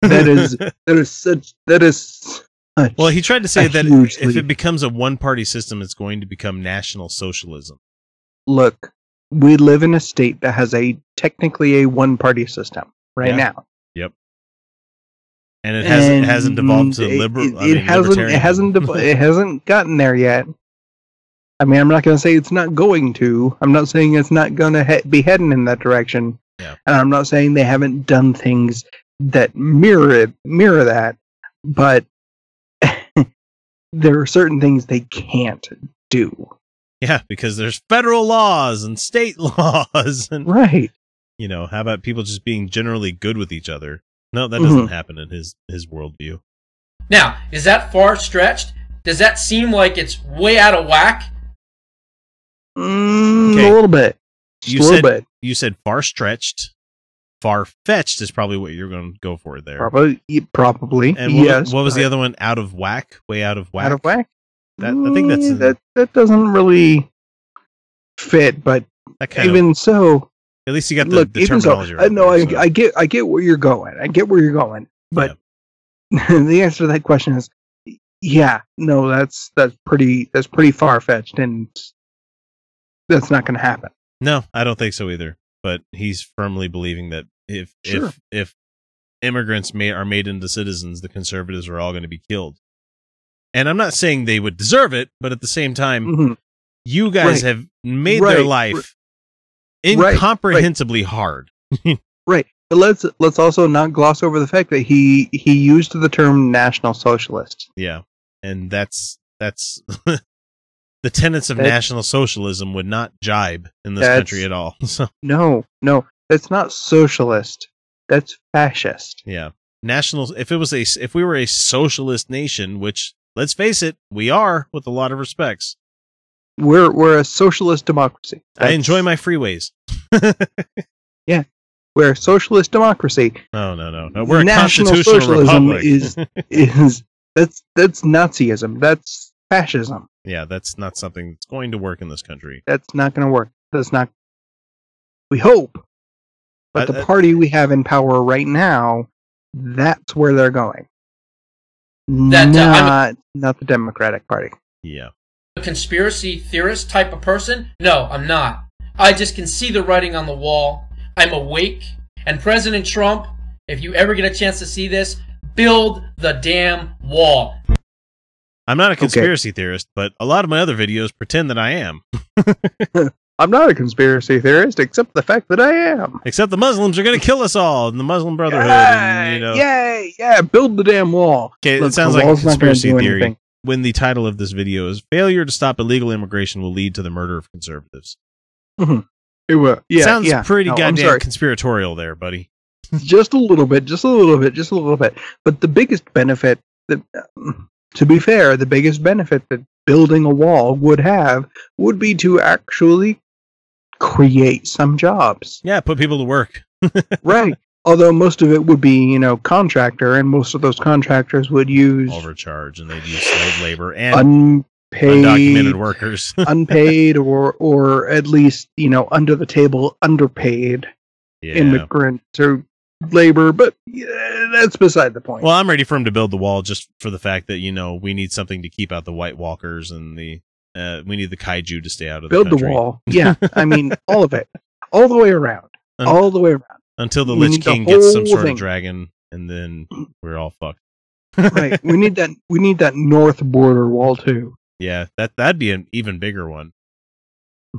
That is that is such that is such well, he tried to say that huge if it becomes a one-party system, it's going to become national socialism. look. We live in a state that has a technically a one party system right Yeah. now. And it hasn't it hasn't devolved to And it- liberal. It, I mean, it hasn't. It hasn't. dev- it hasn't gotten there yet. I mean, I'm not going to say it's not going to. I'm not saying it's not going to he- be heading in that direction. Yeah. And I'm not saying they haven't done things that mirror it, mirror that, but there are certain things they can't do. Yeah, because there's federal laws and state laws, and Right. you know, how about people just being generally good with each other? No, that Mm-hmm. doesn't happen in his his worldview. Now, is that far stretched? Does that seem like it's way out of whack? Mm, Okay. A little bit. Just You a said bit. you said far stretched, far fetched is probably what you're going to go for there. Probably. Probably. And what, yes. what was the other one? Out of whack, way out of whack. Out of whack. That I think that's Mm, that. That doesn't really fit. But that kind of even so, At least you got the, look, the even so, terminology I right. know I, so. I get I get where you're going. I get where you're going, but the answer to that question is yeah. No, that's that's pretty that's pretty far fetched, and that's not going to happen. No, I don't think so either. But he's firmly believing that if Sure. if if immigrants may, are made into citizens, the conservatives are all going to be killed. And I'm not saying they would deserve it, but at the same time, Mhm. you guys Right. have made their Right. Life Right. Right. incomprehensibly hard. Right, but let's let's also not gloss over the fact that he he used the term national socialist. Yeah, and that's that's the tenets of That- national socialism would not jibe in this country at all. So No, no, that's not socialist. That's fascist. yeah, national. If it was a if we were a socialist nation, which let's face it, we are with a lot of respects. We're we're a socialist democracy. I enjoy my freeways. Yeah, we're a socialist democracy. No, no, no, no. We're a National constitutional socialism republic. is is that's that's Nazism. That's fascism. yeah, that's not something that's going to work in this country. That's not going to work. That's not. We hope, but Uh, the uh, party we have in power right now, that's where they're going. That, uh, I'm- not not the Democratic Party. Yeah, a conspiracy theorist type of person? No, I'm not. I just can see the writing on the wall. I'm awake. And President Trump, if you ever get a chance to see this, build the damn wall. I'm not a conspiracy theorist, but a lot of my other videos pretend that I am. I'm not a conspiracy theorist, except the fact that I am. Except the Muslims are going to kill us all, and the Muslim Brotherhood, and you know. Yay! Yeah, build the damn wall. Okay, Look, it sounds like a wall's not gonna conspiracy theory. anything. When the title of this video is "Failure to Stop Illegal Immigration Will Lead to the Murder of Conservatives," It will. Yeah, sounds yeah. pretty No, goddamn conspiratorial there, buddy. just a little bit, just a little bit, just a little bit. But the biggest benefit, that, um, to be fair, the biggest benefit that building a wall would have would be to actually create some jobs. Yeah, put people to work. right. Although most of it would be, you know, contractor, and most of those contractors would use Overcharge, and they'd use slave labor and unpaid, undocumented workers. unpaid, or or at least you know under the table underpaid yeah. immigrant or labor. But yeah, that's beside the point. Well, I'm ready for him to build the wall just for the fact that you know we need something to keep out the White Walkers and the uh, we need the kaiju to stay out of the way. build the the wall. Yeah, I mean all of it, all the way around, Un- all the way around. until the we Lich need the King gets some sort thing. of dragon, and then we're all fucked. Right. we need that. We need that north border wall too. Yeah, that that'd be an even bigger one.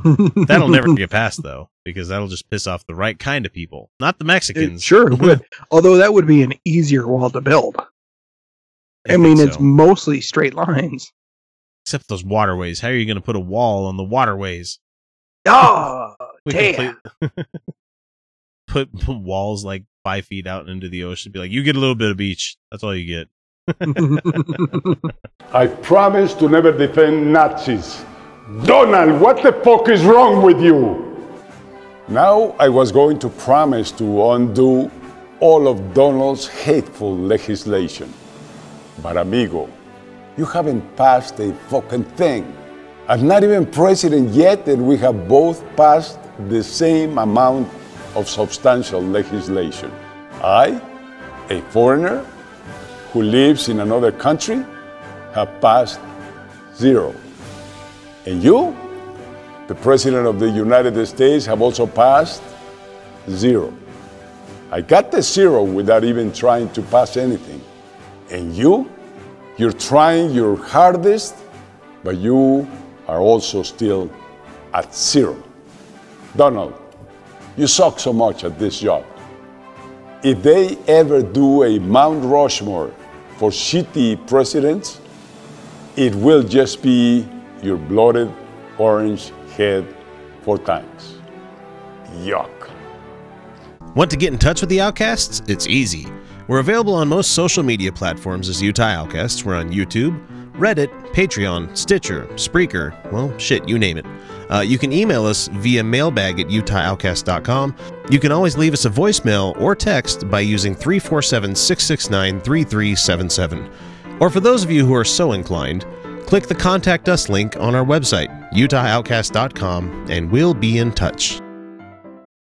That'll never get passed though, because that'll just piss off the right kind of people, not the It Mexicans. sure would. Although that would be an easier wall to build. I, think mean, it's mostly straight lines. except those waterways. How are you going to put a wall on the waterways? Oh, We damn. complete- put walls like five feet out into the ocean. Be like, you get a little bit of beach. That's all you get. I promise to never defend Nazis. Donald, what the fuck is wrong with you? Now I was going to promise to undo all of Donald's hateful legislation. But amigo, you haven't passed a fucking thing. I'm not even president yet, and we have both passed the same amount of substantial legislation. I, a foreigner who lives in another country, have passed zero. And you, the President of the United States, have also passed zero. I got the zero without even trying to pass anything. And you, you're trying your hardest, but you are also still at zero. Donald, you suck so much at this job. If they ever do a Mount Rushmore for shitty presidents, it will just be your bloated orange head four times. Yuck. Want to get in touch with the Outcasts? It's easy. We're available on most social media platforms as Utah Outcasts. We're on YouTube, Reddit, Patreon, Stitcher, Spreaker, well, shit, you name it. Uh, you can email us via mailbag at utahoutcast.com. You can always leave us a voicemail or text by using 347 669 3377. Or for those of you who are so inclined, click the Contact Us link on our website, utahoutcast.com, and we'll be in touch.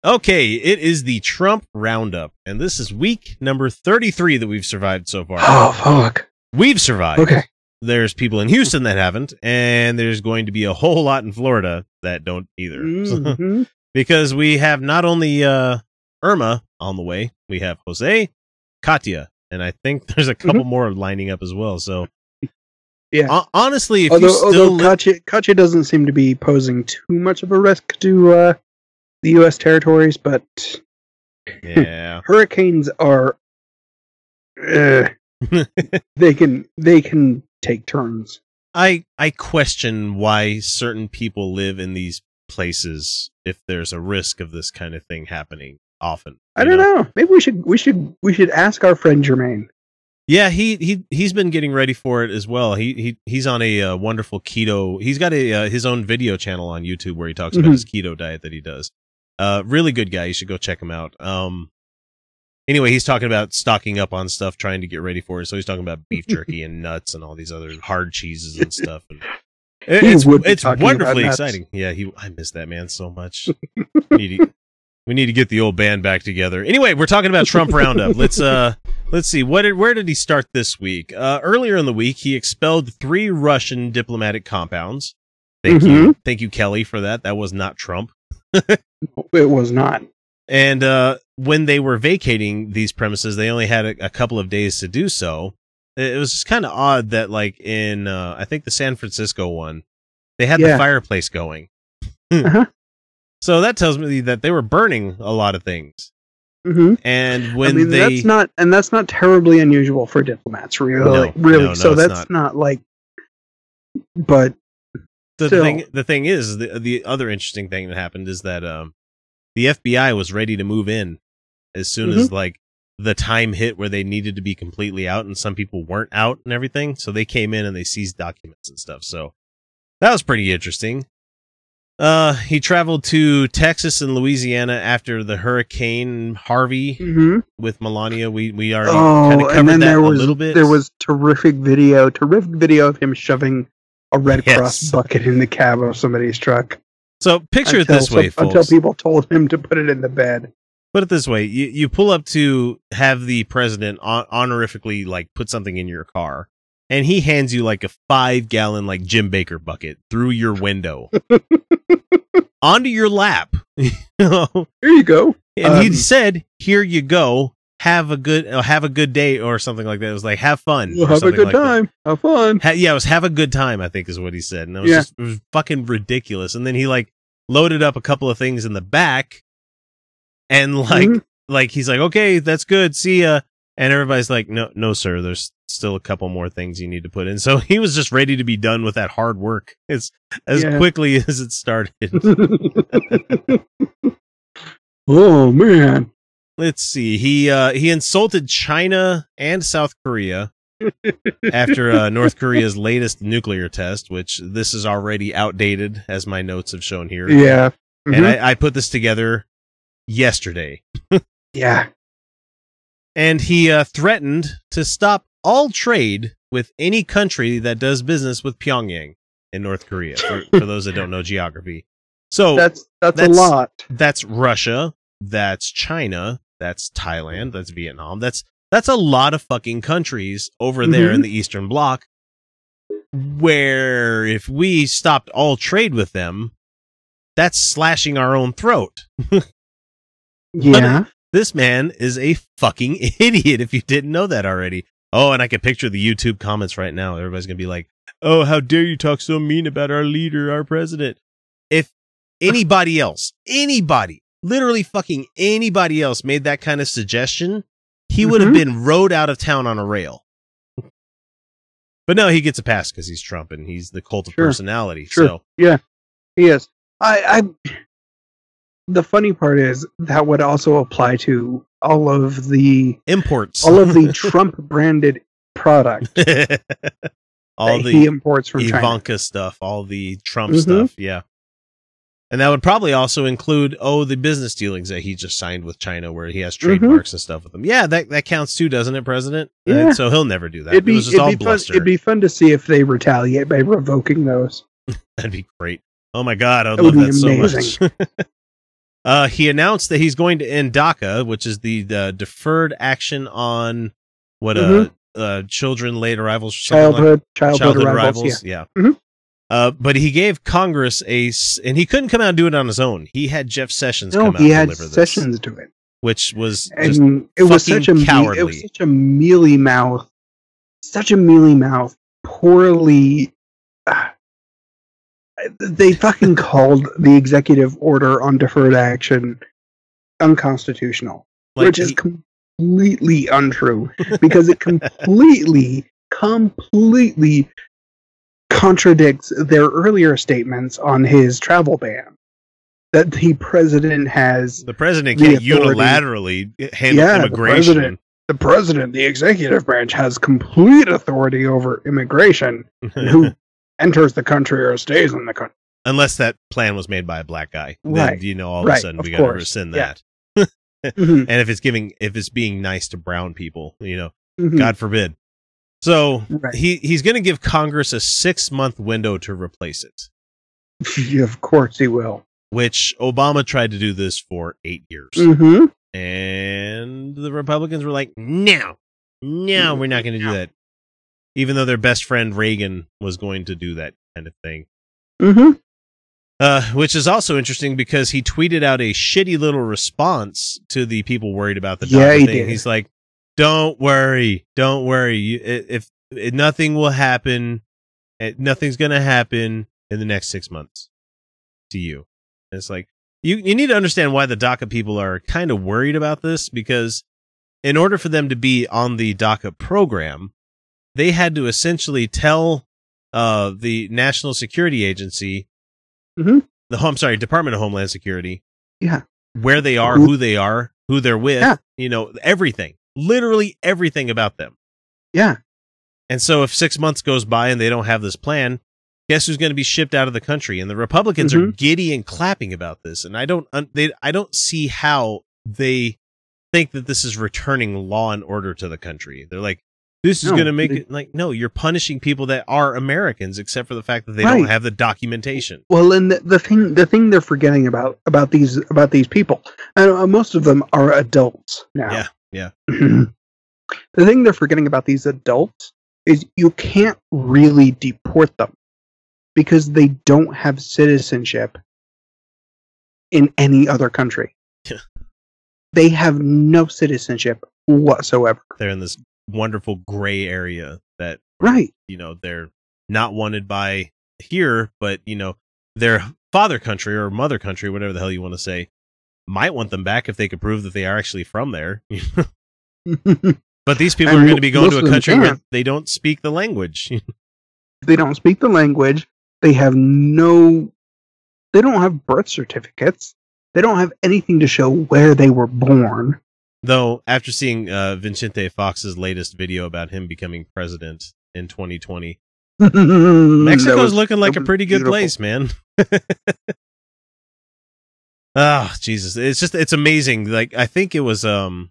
Okay, it is the Trump Roundup, and this is week number 33 that we've survived so far. Oh fuck. We've survived. Okay. There's people in Houston that haven't, and there's going to be a whole lot in Florida that don't either. Mhm. because we have not only uh, Irma on the way, we have Jose, Katia, and I think there's a couple more lining up as well. So, Mm-hmm. Yeah. ho- honestly, if although you still although li- Katia, Katia doesn't seem to be posing too much of a risk to uh, the U.S. territories, but yeah, hurricanes are uh, they can they can take turns. I I question why certain people live in these places if there's a risk of this kind of thing happening often. I don't know. Maybe we should we should we should ask our friend Jermaine. Yeah, he he he's been getting ready for it as well. He he he's on a uh, wonderful keto. He's got a uh, his own video channel on YouTube where he talks about Mhm. his keto diet that he does. Uh, really good guy. You should go check him out. Um, anyway, he's talking about stocking up on stuff, trying to get ready for it. So he's talking about beef jerky and nuts and all these other hard cheeses and stuff. And it- it's it's wonderfully exciting. Yeah, he I miss that man so much. we, need to, we need to get the old band back together. Anyway, we're talking about Trump Roundup. Let's uh let's see what did, where did he start this week? Uh, earlier in the week, he expelled three Russian diplomatic compounds. Thank you, thank you, Kelly, for that. That was not Trump. It was not. And uh, when they were vacating these premises, they only had a, a couple of days to do so. It was just kind of odd that, like in uh, I think the San Francisco one, they had the fireplace going. Uh-huh. So that tells me that they were burning a lot of things. hmm And when I mean, they that's not and that's not terribly unusual for diplomats, really. No, really. no, so that's not. not. like. But the Still. thing the thing is the the other interesting thing that happened is that um the FBI was ready to move in as soon as like the time hit where they needed to be completely out and some people weren't out and everything so they came in and they seized documents and stuff so that was pretty interesting uh he traveled to Texas and Louisiana after the hurricane Harvey mhm. with Melania we we already kind of oh, covered and then that there a little bit there was terrific video, terrific video of him shoving a Red Yes. Cross bucket in the cab of somebody's truck. So picture it this way folks until people told him to put it in the bed. put it this way you, you pull up to have the president hon- honorifically like put something in your car and he hands you like a five gallon like jim baker bucket through your window onto your lap you know? Here you go. and he Um, said here you go have a good uh, have a good day or something like that it was like have fun We'll have a good like that. time. Have fun. Ha- yeah, it was have a good time. I think is what he said, and it was Yeah. just it was fucking ridiculous. And then he like loaded up a couple of things in the back, and like Mhm. like he's like, okay, that's good, see ya. And everybody's like, no, no, sir, there's still a couple more things you need to put in. So he was just ready to be done with that hard work as as Yeah. quickly as it started. oh man. Let's see. He uh he insulted China and South Korea after uh, North Korea's latest nuclear test, which this is already outdated, as my notes have shown here. Yeah. And Mhm. I, I put this together yesterday. yeah. And he uh, threatened to stop all trade with any country that does business with Pyongyang in North Korea, for, for those that don't know geography. So That's that's, that's- a lot. that's Russia, that's China, that's Thailand, mm-hmm. that's Vietnam. That's that's a lot of fucking countries over there mm-hmm. in the Eastern Bloc where if we stopped all trade with them, that's slashing our own throat. Yeah. This man is a fucking idiot if you didn't know that already. Oh, and I can picture the YouTube comments right now. Everybody's going to be like, "Oh, how dare you talk so mean about our leader, our president?" If anybody else, anybody, literally fucking anybody else made that kind of suggestion, he would have Mhm. been rode out of town on a rail. But no, he gets a pass because he's Trump and he's the cult of Sure. personality. Sure. So Yeah. He is. I, I the funny part is that would also apply to all of the imports, all of the Trump branded product all the he imports from China. Ivanka stuff, all the Trump Mhm. stuff, yeah. And that would probably also include oh the business dealings that he just signed with China, where he has Mm-hmm. trademarks and stuff with them. Yeah, that that counts too, doesn't it, President? Uh, Yeah. so he'll never do that. It'd be, it it'd all be fun, it'd be fun to see if they retaliate by revoking those. That'd be great. Oh my god, I would That love that so amazing. much. Uh, he announced that he's going to end DACA, which is the, the deferred action on what Mhm. uh, uh children late arrivals, something like- Childhood, childhood, arrivals. Yeah. Mhm. Uh, but he gave Congress a, and he couldn't come out and do it on his own. He had Jeff Sessions No, come out he and had deliver this, Sessions do it, which was and it was such a me- it was such a mealy mouth, such a mealy mouth, poorly. ah. they fucking called the executive order on deferred action unconstitutional, like which is completely untrue because it completely, completely contradicts their earlier statements on his travel ban. That the president has the president the can't authority- unilaterally handle Yeah, the immigration. president. the president, the executive branch, has complete authority over immigration who enters the country or stays in the country. Unless that plan was made by a black guy, then Right. you know all of a sudden we got to rescind Yeah. that. Mhm, And if it's giving, if it's being nice to brown people, you know, mhm. God forbid. So Right. he he's going to give Congress a six month window to replace it, Yeah, of course he will. which Obama tried to do this for eight years, hmm and the Republicans were like, "No, no, we're not going to do that," even though their best friend Reagan was going to do that kind of thing. hmm Uh, which is also interesting because he tweeted out a shitty little response to the people worried about the Yeah, he thing. did. He's like, "Don't worry, don't worry. You, if, if nothing will happen, eh, nothing's gonna happen in the next six months to you." And it's like you you need to understand why the DACA people are kind of worried about this because in order for them to be on the DACA program, they had to essentially tell uh, the National Security Agency Mhm. the home sorry department of homeland security Yeah. where they are Who- who they are who they're with Yeah. you know everything literally everything about them Yeah. and so if six months goes by and they don't have this plan guess who's going to be shipped out of the country and the republicans are Mhm. giddy and clapping about this and i don't un- they i don't see how they think that this is returning law and order to the country they're like this is No, going to make they- it like no you're punishing people that are americans except for the fact that they Right. don't have the documentation Well, and the, the thing the thing they're forgetting about about these about these people, and uh, most of them are adults now. Yeah, yeah. the thing they're forgetting about these adults is you can't really deport them because they don't have citizenship in any other country. Yeah. They have no citizenship whatsoever. they're in this wonderful gray area that Right. you know they're not wanted by here but you know their father country or mother country whatever the hell you want to say might want them back if they could prove that they are actually from there but these people And are going to be going to a country where they don't speak the language they don't speak the language. They have no. They don't have birth certificates. They don't have anything to show where they were born. though after seeing uh Vicente Fox's latest video about him becoming president in 2020 Mexico's Mexico's looking like a pretty good place, man. Oh, Jesus. It's just it's amazing. Like I think it was um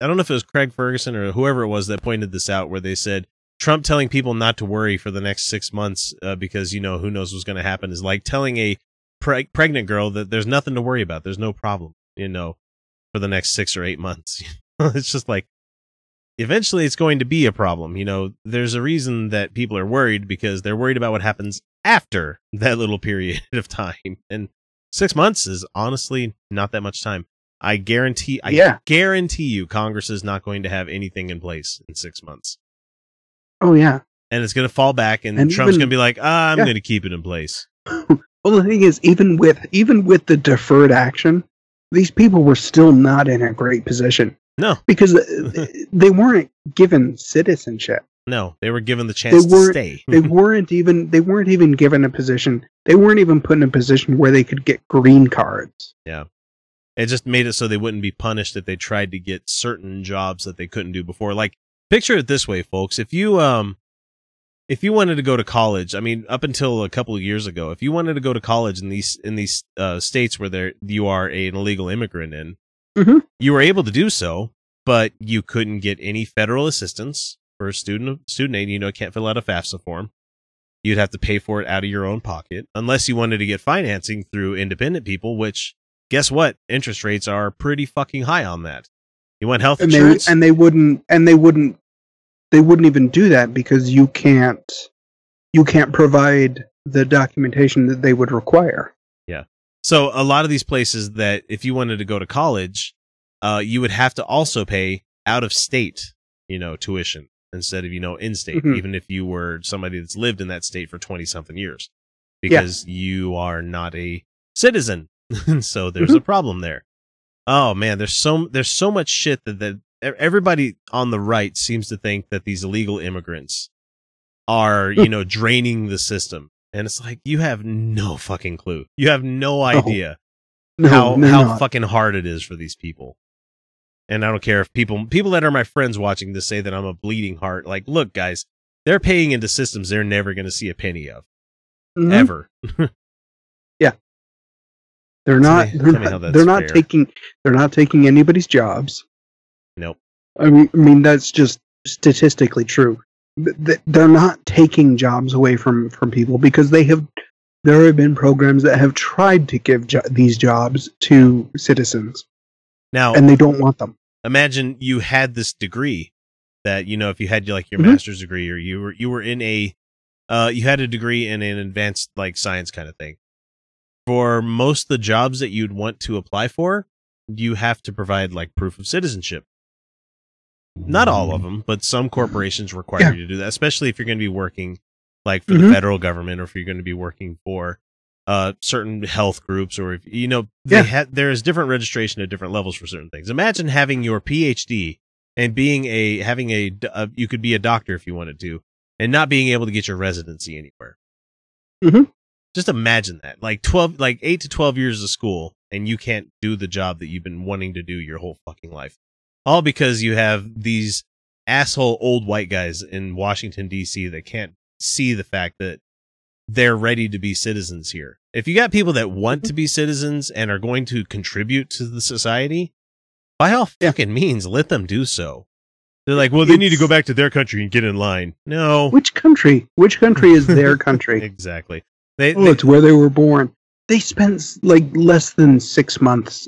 I don't know if it was Craig Ferguson or whoever it was that pointed this out where they said Trump telling people not to worry for the next 6 months uh, because you know who knows what's going to happen is like telling a preg- pregnant girl that there's nothing to worry about. There's no problem, you know, for the next 6 or 8 months. it's just like eventually it's going to be a problem. You know, there's a reason that people are worried because they're worried about what happens after that little period of time. And six months is honestly not that much time. I guarantee, I Yeah. guarantee you, Congress is not going to have anything in place in six months. Oh yeah. And it's going to fall back, and, And Trump's going to be like, ah, I'm Yeah. going to keep it in place. Well, the thing is, even with even with the deferred action, these people were still not in a great position No, because they weren't given citizenship. No, they were given the chance to weren't- stay. They weren't even they weren't even given a position. They weren't even put in a position where they could get green cards. Yeah. It just made it so they wouldn't be punished if they tried to get certain jobs that they couldn't do before. Like picture it this way, folks. If you um if you wanted to go to college, I mean up until a couple of years ago, if you wanted to go to college in these in these uh, states where there you are a, an illegal immigrant in, Mhm. you were able to do so, but you couldn't get any federal assistance for a student student aid, you know, can't fill out a FAFSA form. You'd have to pay for it out of your own pocket unless you wanted to get financing through independent people, which guess what? Interest rates are pretty fucking high on that. You want health and they insurance? and they wouldn't and they wouldn't they wouldn't even do that because you can't you can't provide the documentation that they would require. Yeah. So a lot of these places that if you wanted to go to college, uh, you would have to also pay out of state, you know, tuition instead of, you know, in state, Mhm. even if you were somebody that's lived in that state for 20 something years because you are not a citizen. so there's a problem there. Oh man, there's so, there's so much shit that, that everybody on the right seems to think that these illegal immigrants are, you know, draining the system. And it's like, you have no fucking clue. You have no idea No, how how not. fucking hard it is for these people. And I don't care if people people that are my friends watching this say that I'm a bleeding heart. Like, look, guys, they're paying into systems they're never going to see a penny of Mhm. ever. They're Tell not. me- they're tell me how not, that's they're not fair. taking. They're not taking anybody's jobs. Nope. I mean, I mean that's just statistically true. Th- th- They're not taking jobs away from from people because they have. There have been programs that have tried to give jo- these jobs to citizens, Now, and they don't want them. Imagine you had this degree that you know if you had like your Mhm. master's degree or you were you were in a uh you had a degree in an advanced like science kind of thing for most of the jobs that you'd want to apply for you have to provide like proof of citizenship not all of them but some corporations require Yeah. you to do that especially if you're going to be working like for the Mhm. federal government or if you're going to be working for uh certain health groups or if you know they Yeah. ha- there is different registration at different levels for certain things imagine having your phd and being a having a, uh, you could be a doctor if you wanted to and not being able to get your residency anywhere Mhm. just imagine that like 12 like 8 to 12 years of school and you can't do the job that you've been wanting to do your whole fucking life all because you have these asshole old white guys in Washington D.C. that can't see the fact that they're ready to be citizens here. If you got people that want to mm-hmm. be citizens and are going to contribute to the society, by all Yeah. fucking means, let them do so. They're like, well, they need to go back to their country and get in line. No, Which country? Which country is their country? exactly. They, oh, they- it's where they were born. They spent like less than six months,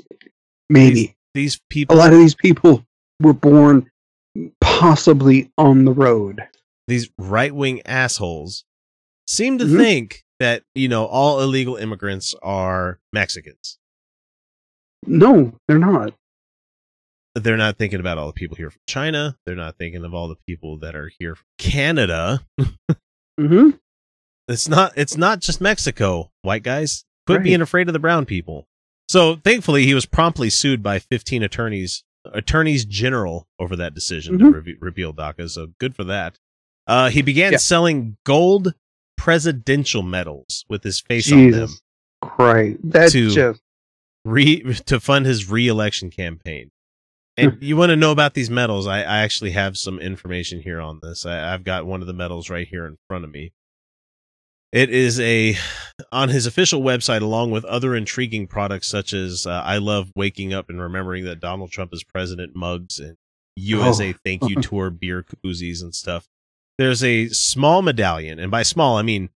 maybe. these a people, lot of these people were born possibly on the road. these right wing assholes, seem to Mhm. think that you know all illegal immigrants are Mexicans. No, they're not. they're not thinking about all the people here from China. They're not thinking of all the people that are here from Canada. hmm It's not it's not just Mexico, white guys. Quit Right. being afraid of the brown people. So thankfully he was promptly sued by 15 attorneys attorneys general over that decision to Mhm. re- repeal DACA. So good for that. Uh, he began Yeah. selling gold presidential medals with his face on them Jesus Christ. That's To- just re- to fund his re-election campaign. And you want to know about these medals? I, I actually have some information here on this. I, I've got one of the medals right here in front of me. It is a on his official website, along with other intriguing products such as uh, "I love waking up and remembering that Donald Trump is president" mugs and USA Oh. Thank You Tour beer koozies and stuff. There's a small medallion, and by small I mean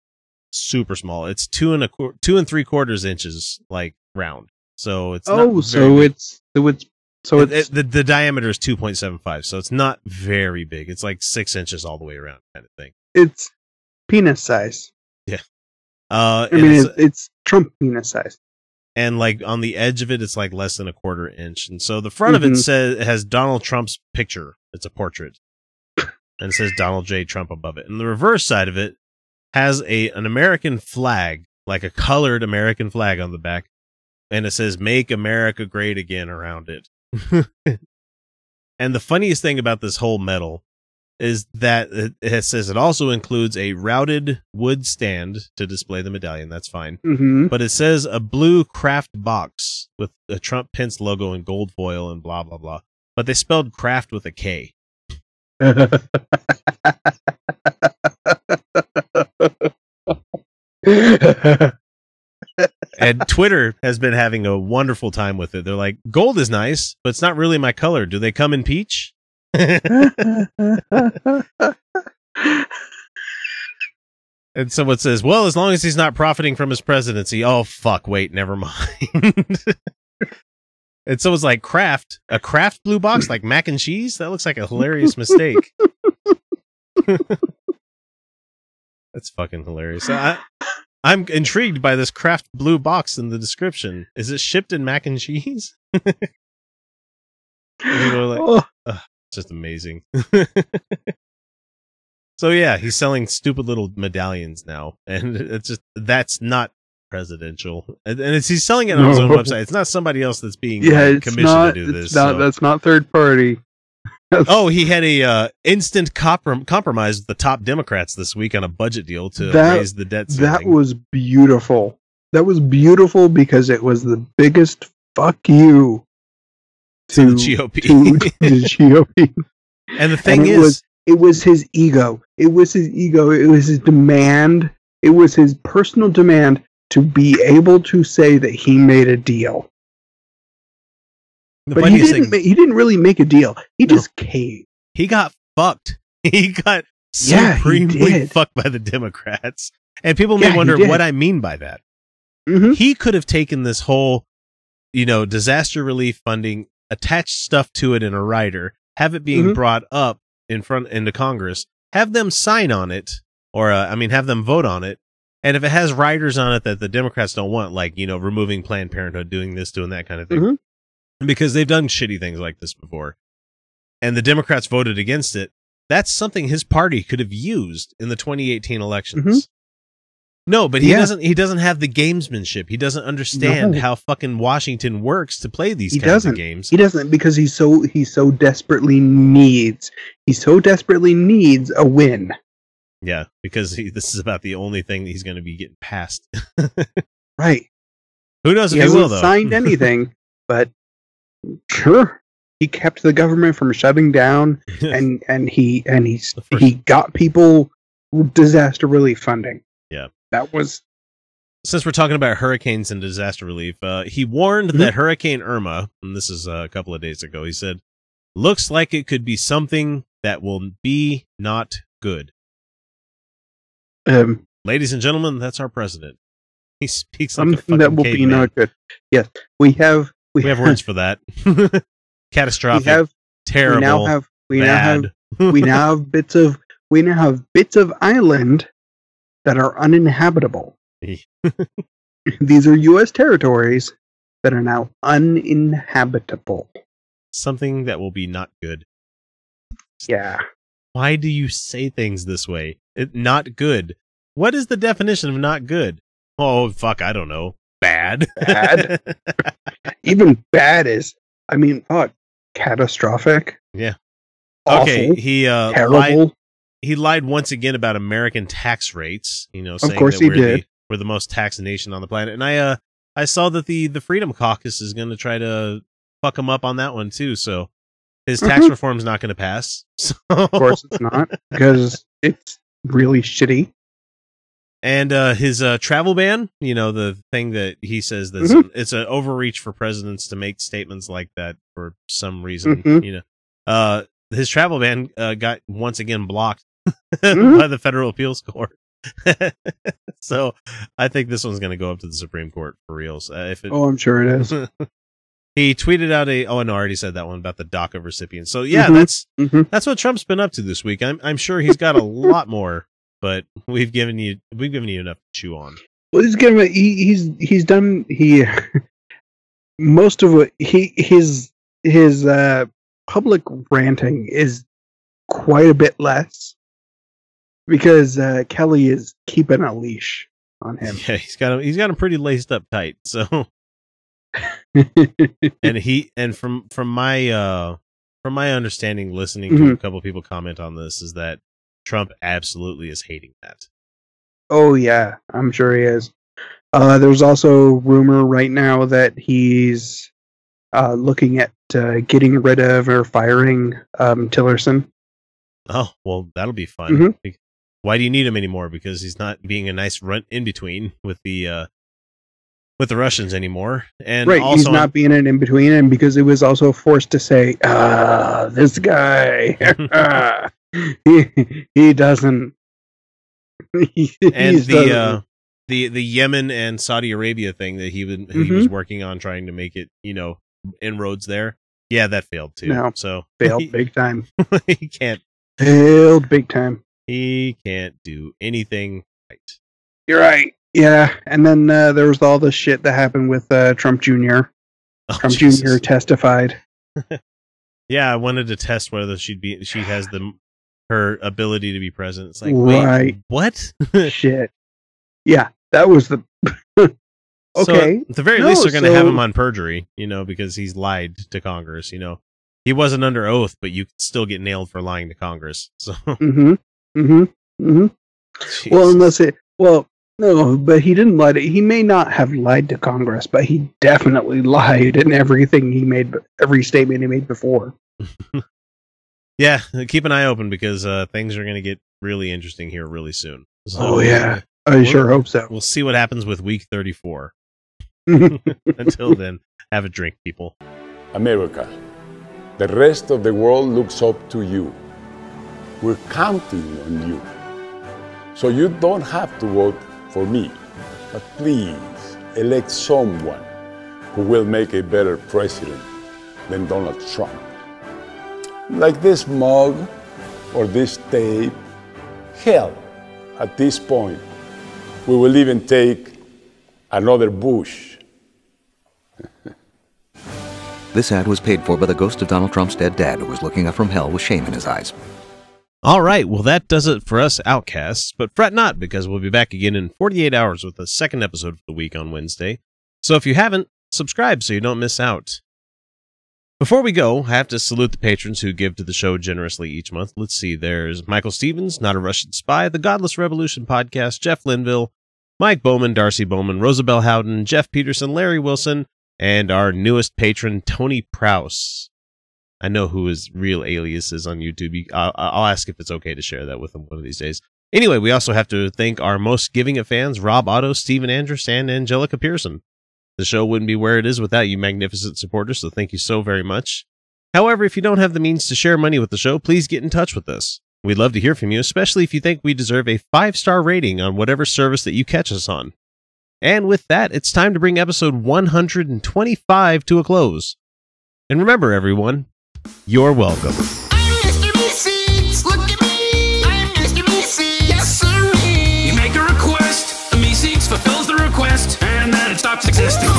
super small. It's two and a quar- two and three quarters inches, like round. So it's not oh, so big. it's so it's so It- it's it- the the diameter is two point seven five, so it's not very big. It's like six inches all the way around, kind of thing. it's penis size. Yeah. Uh, I mean, it's- it's, it's Trump penis size. and like on the edge of it, it's like less than a quarter inch, and so the front of it Mhm. says it has Donald Trump's picture. It's a portrait, and it says Donald J. Trump above it. And the reverse side of it has a an American flag, like a colored American flag on the back, and it says "Make America Great Again" around it. and the funniest thing about this whole medal is that it, it says it also includes a routed wood stand to display the medallion. That's fine. hmm But it says a blue craft box with a Trump Pence logo in gold foil and blah blah blah. But they spelled craft with a K. And Twitter has been having a wonderful time with it. They're like, gold is nice, but it's not really my color. Do they come in peach? And someone says, "Well, as long as he's not profiting from his presidency." Oh fuck! Wait, never mind. And so it's like Kraft, a Kraft blue box like mac and cheese. That looks like a hilarious mistake. That's fucking hilarious. I, I'm intrigued by this Kraft blue box in the description. Is it shipped in mac and cheese? Know, like- Oh, It's just amazing. so yeah, he's selling stupid little medallions now, and it's just that's not presidential. And, and it's, he's selling it on his own website. It's not somebody else that's being yeah, like, commissioned not. to do It's this. not. so- That's not third party. Oh, he had a uh, instant comprom- compromise with the top Democrats this week on a budget deal to That- raise the debt ceiling. That was beautiful. That was beautiful because it was the biggest fuck you to the GOP. to the GOP. and the thing And it is, was- It was his ego. It was his ego. It was his demand. It was his personal demand to be able to say that he made a deal. the But he didn't. thing, Ma- he didn't really make a deal. He No. just caved. he got fucked. He got Yeah, supremely did. fucked by the Democrats. And people may he wonder what I mean by that. hmm He could have taken this whole, you know, disaster relief funding, attached stuff to it in a rider, have it being Mhm. brought up in front into Congress, have them sign on it, or uh, I mean, have them vote on it. And if it has riders on it that the Democrats don't want, like you know, removing Planned Parenthood, doing this, doing that kind of thing, Mhm. because they've done shitty things like this before, and the Democrats voted against it, that's something his party could have used in the 2018 elections. Mhm. No, but he Yeah. doesn't. He doesn't have the gamesmanship. He doesn't understand No. how fucking Washington works to play these He kinds doesn't. of games. He doesn't because he so he so desperately needs. He so desperately needs a win. Yeah, because he, this is about the only thing that he's going to be getting passed. Right. Who knows he if he hasn't will though? signed anything, but sure, he kept the government from shutting down, and and he and he he got people disaster relief funding. Yeah. that was Since we're talking about hurricanes and disaster relief, uh, he warned Mhm. that Hurricane Irma, and this is a couple of days ago, he said, "Looks like it could be something that will be not good." Um, Ladies and gentlemen, that's our president. He speaks like something that will be not good. Yes, we have we, We have words for that. we Catastrophic. have terrible. we now have we now have we now have bits of we now have bits of island that are uninhabitable. These are U.S. territories that are now uninhabitable. something that will be not good. Yeah. Why do you say things this way? It, not good. What is the definition of not good? Oh fuck, I don't know. Bad. Bad? Even bad is, I mean, catastrophic. Yeah. Awful. okay, he uh lied, terrible. he lied once again about American tax rates. You know, saying course that he we're did. the we're the most taxed nation on the planet. And I uh I saw that the the Freedom Caucus is going to try to fuck him up on that one too. So his tax Mhm. is not going to pass. So Of course it's not, because it's really shitty. and uh, his uh, travel ban, you know, the thing that he says that Mhm. it's an overreach for presidents to make statements like that for some reason, Mhm. you know. Uh, his travel ban uh, got once again blocked Mhm. by the federal appeals court. so I think this one's going to go up to the Supreme Court for reals. Uh, if it, Oh, I'm sure it is. He tweeted out a oh no, I already said that one about the DACA recipients. So yeah, Mhm. that's hmm that's what Trump's been up to this week. I'm I'm sure he's got a lot more, but we've given you we've given you enough to chew on. Well, he's gonna he, he's he's done he most of what he his his uh public ranting is quite a bit less because uh, Kelly is keeping a leash on him. Yeah, he's got him. He's got him pretty laced up tight. So, and he and from from my uh from my understanding, listening to a couple people comment on this, is that Trump absolutely is hating that. oh yeah, I'm sure he is. Uh, there's also rumor right now that he's uh, looking at uh, getting rid of or firing um, Tillerson. Oh well, that'll be fun. Mhm. Why do you need him anymore? Because he's not being a nice run in between with the uh with the Russians anymore, and right, also he's not being an in between, and because it was also forced to say, "Ah, this guy, he, he doesn't." He, and the doesn't- uh the the Yemen and Saudi Arabia thing that he would he Mhm. was working on trying to make it you know inroads there. Yeah, that failed too. No. So Failed big time. he can't Failed big time. he can't do anything right. You're right. Yeah, and then uh, there was all the shit that happened with uh, Trump Jr. Oh, Trump Jesus. Jr. testified. Yeah, I wanted to test whether she'd be she has the her ability to be present. It's like wait, what? shit. Yeah, that was the. okay. So, at the very No, least, they're going to have him on perjury, you know, because he's lied to Congress. You know, he wasn't under oath, but you could still get nailed for lying to Congress. So, mm-hmm. Mm-hmm. Mm-hmm. Well, unless it. Well, no, but he didn't lie to. He may not have lied to Congress, but he definitely lied in everything he made, every statement he made before. yeah, keep an eye open because uh, things are going to get really interesting here really soon. So, Oh, yeah. I Well, sure hope so. We'll see what happens with week 34. Until then, have a drink, people. America, the rest of the world looks up to you. We're counting on you. So you don't have to vote for me, but please elect someone who will make a better president than Donald Trump. Like this mug or this tape. Hell, at this point, we will even take another Bush. This ad was paid for by the ghost of Donald Trump's dead dad who was looking up from hell with shame in his eyes. All right, well, that does it for us outcasts, but fret not because we'll be back again in 48 hours with the second episode of the week on Wednesday. So if you haven't, subscribe so you don't miss out. Before we go, I have to salute the patrons who give to the show generously each month. Let's see, there's Michael Stevens, Not a Russian Spy, The Godless Revolution Podcast, Jeff Linville, Mike Bowman, Darcy Bowman, Rosabelle Howden, Jeff Peterson, Larry Wilson, and our newest patron, Tony Prouse. I know who his real alias is on YouTube. I'll, I'll ask if it's okay to share that with him one of these days. Anyway, we also have to thank our most giving of fans, Rob Otto, Stephen Andrus, and Angelica Pearson. The show wouldn't be where it is without you magnificent supporters, so thank you so very much. However, if you don't have the means to share money with the show, please get in touch with us. We'd love to hear from you, especially if you think we deserve a five star rating on whatever service that you catch us on. And with that, it's time to bring episode 125 to a close. And remember, everyone, you're welcome. I'm Mr. Meeseeks, look at me! I'm Mr. B yes, sir. you make a request, the Meeseeks fulfills the request, and then it stops existing.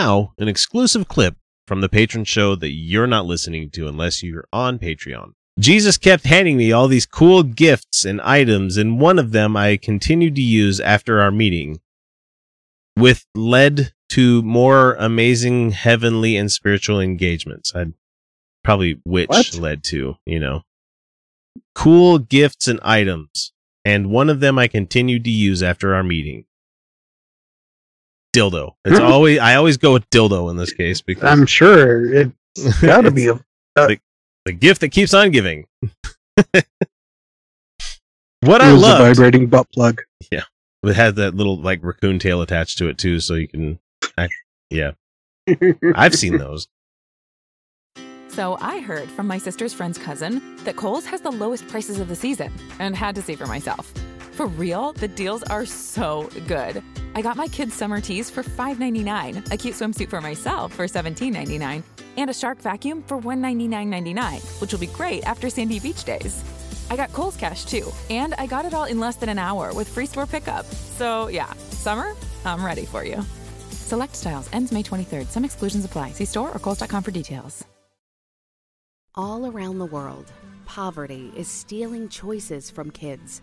Now, an exclusive clip from the patron show that you're not listening to unless you're on Patreon. Jesus kept handing me all these cool gifts and items, and one of them I continued to use after our meeting, with led to more amazing heavenly and spiritual engagements. I'd probably which What? led to, you know, cool gifts and items, and one of them I continued to use after our meeting. Dildo. It's always I always go with dildo in this case because I'm sure it's got to be a. Uh, the gift that keeps on giving. what I love, vibrating butt plug. Yeah, it had that little like raccoon tail attached to it too, so you can, act, yeah, I've seen those. So I heard from my sister's friend's cousin that Kohl's has the lowest prices of the season and had to see for myself. For real, the deals are so good. I got my kids' summer tees for $5.99, a cute swimsuit for myself for $17.99, and a shark vacuum for $199.99, which will be great after Sandy Beach days. I got Kohl's cash too, and I got it all in less than an hour with free store pickup. So yeah, summer, I'm ready for you. Select styles ends May 23rd. Some exclusions apply. See store or Kohl's.com for details. All around the world, poverty is stealing choices from kids.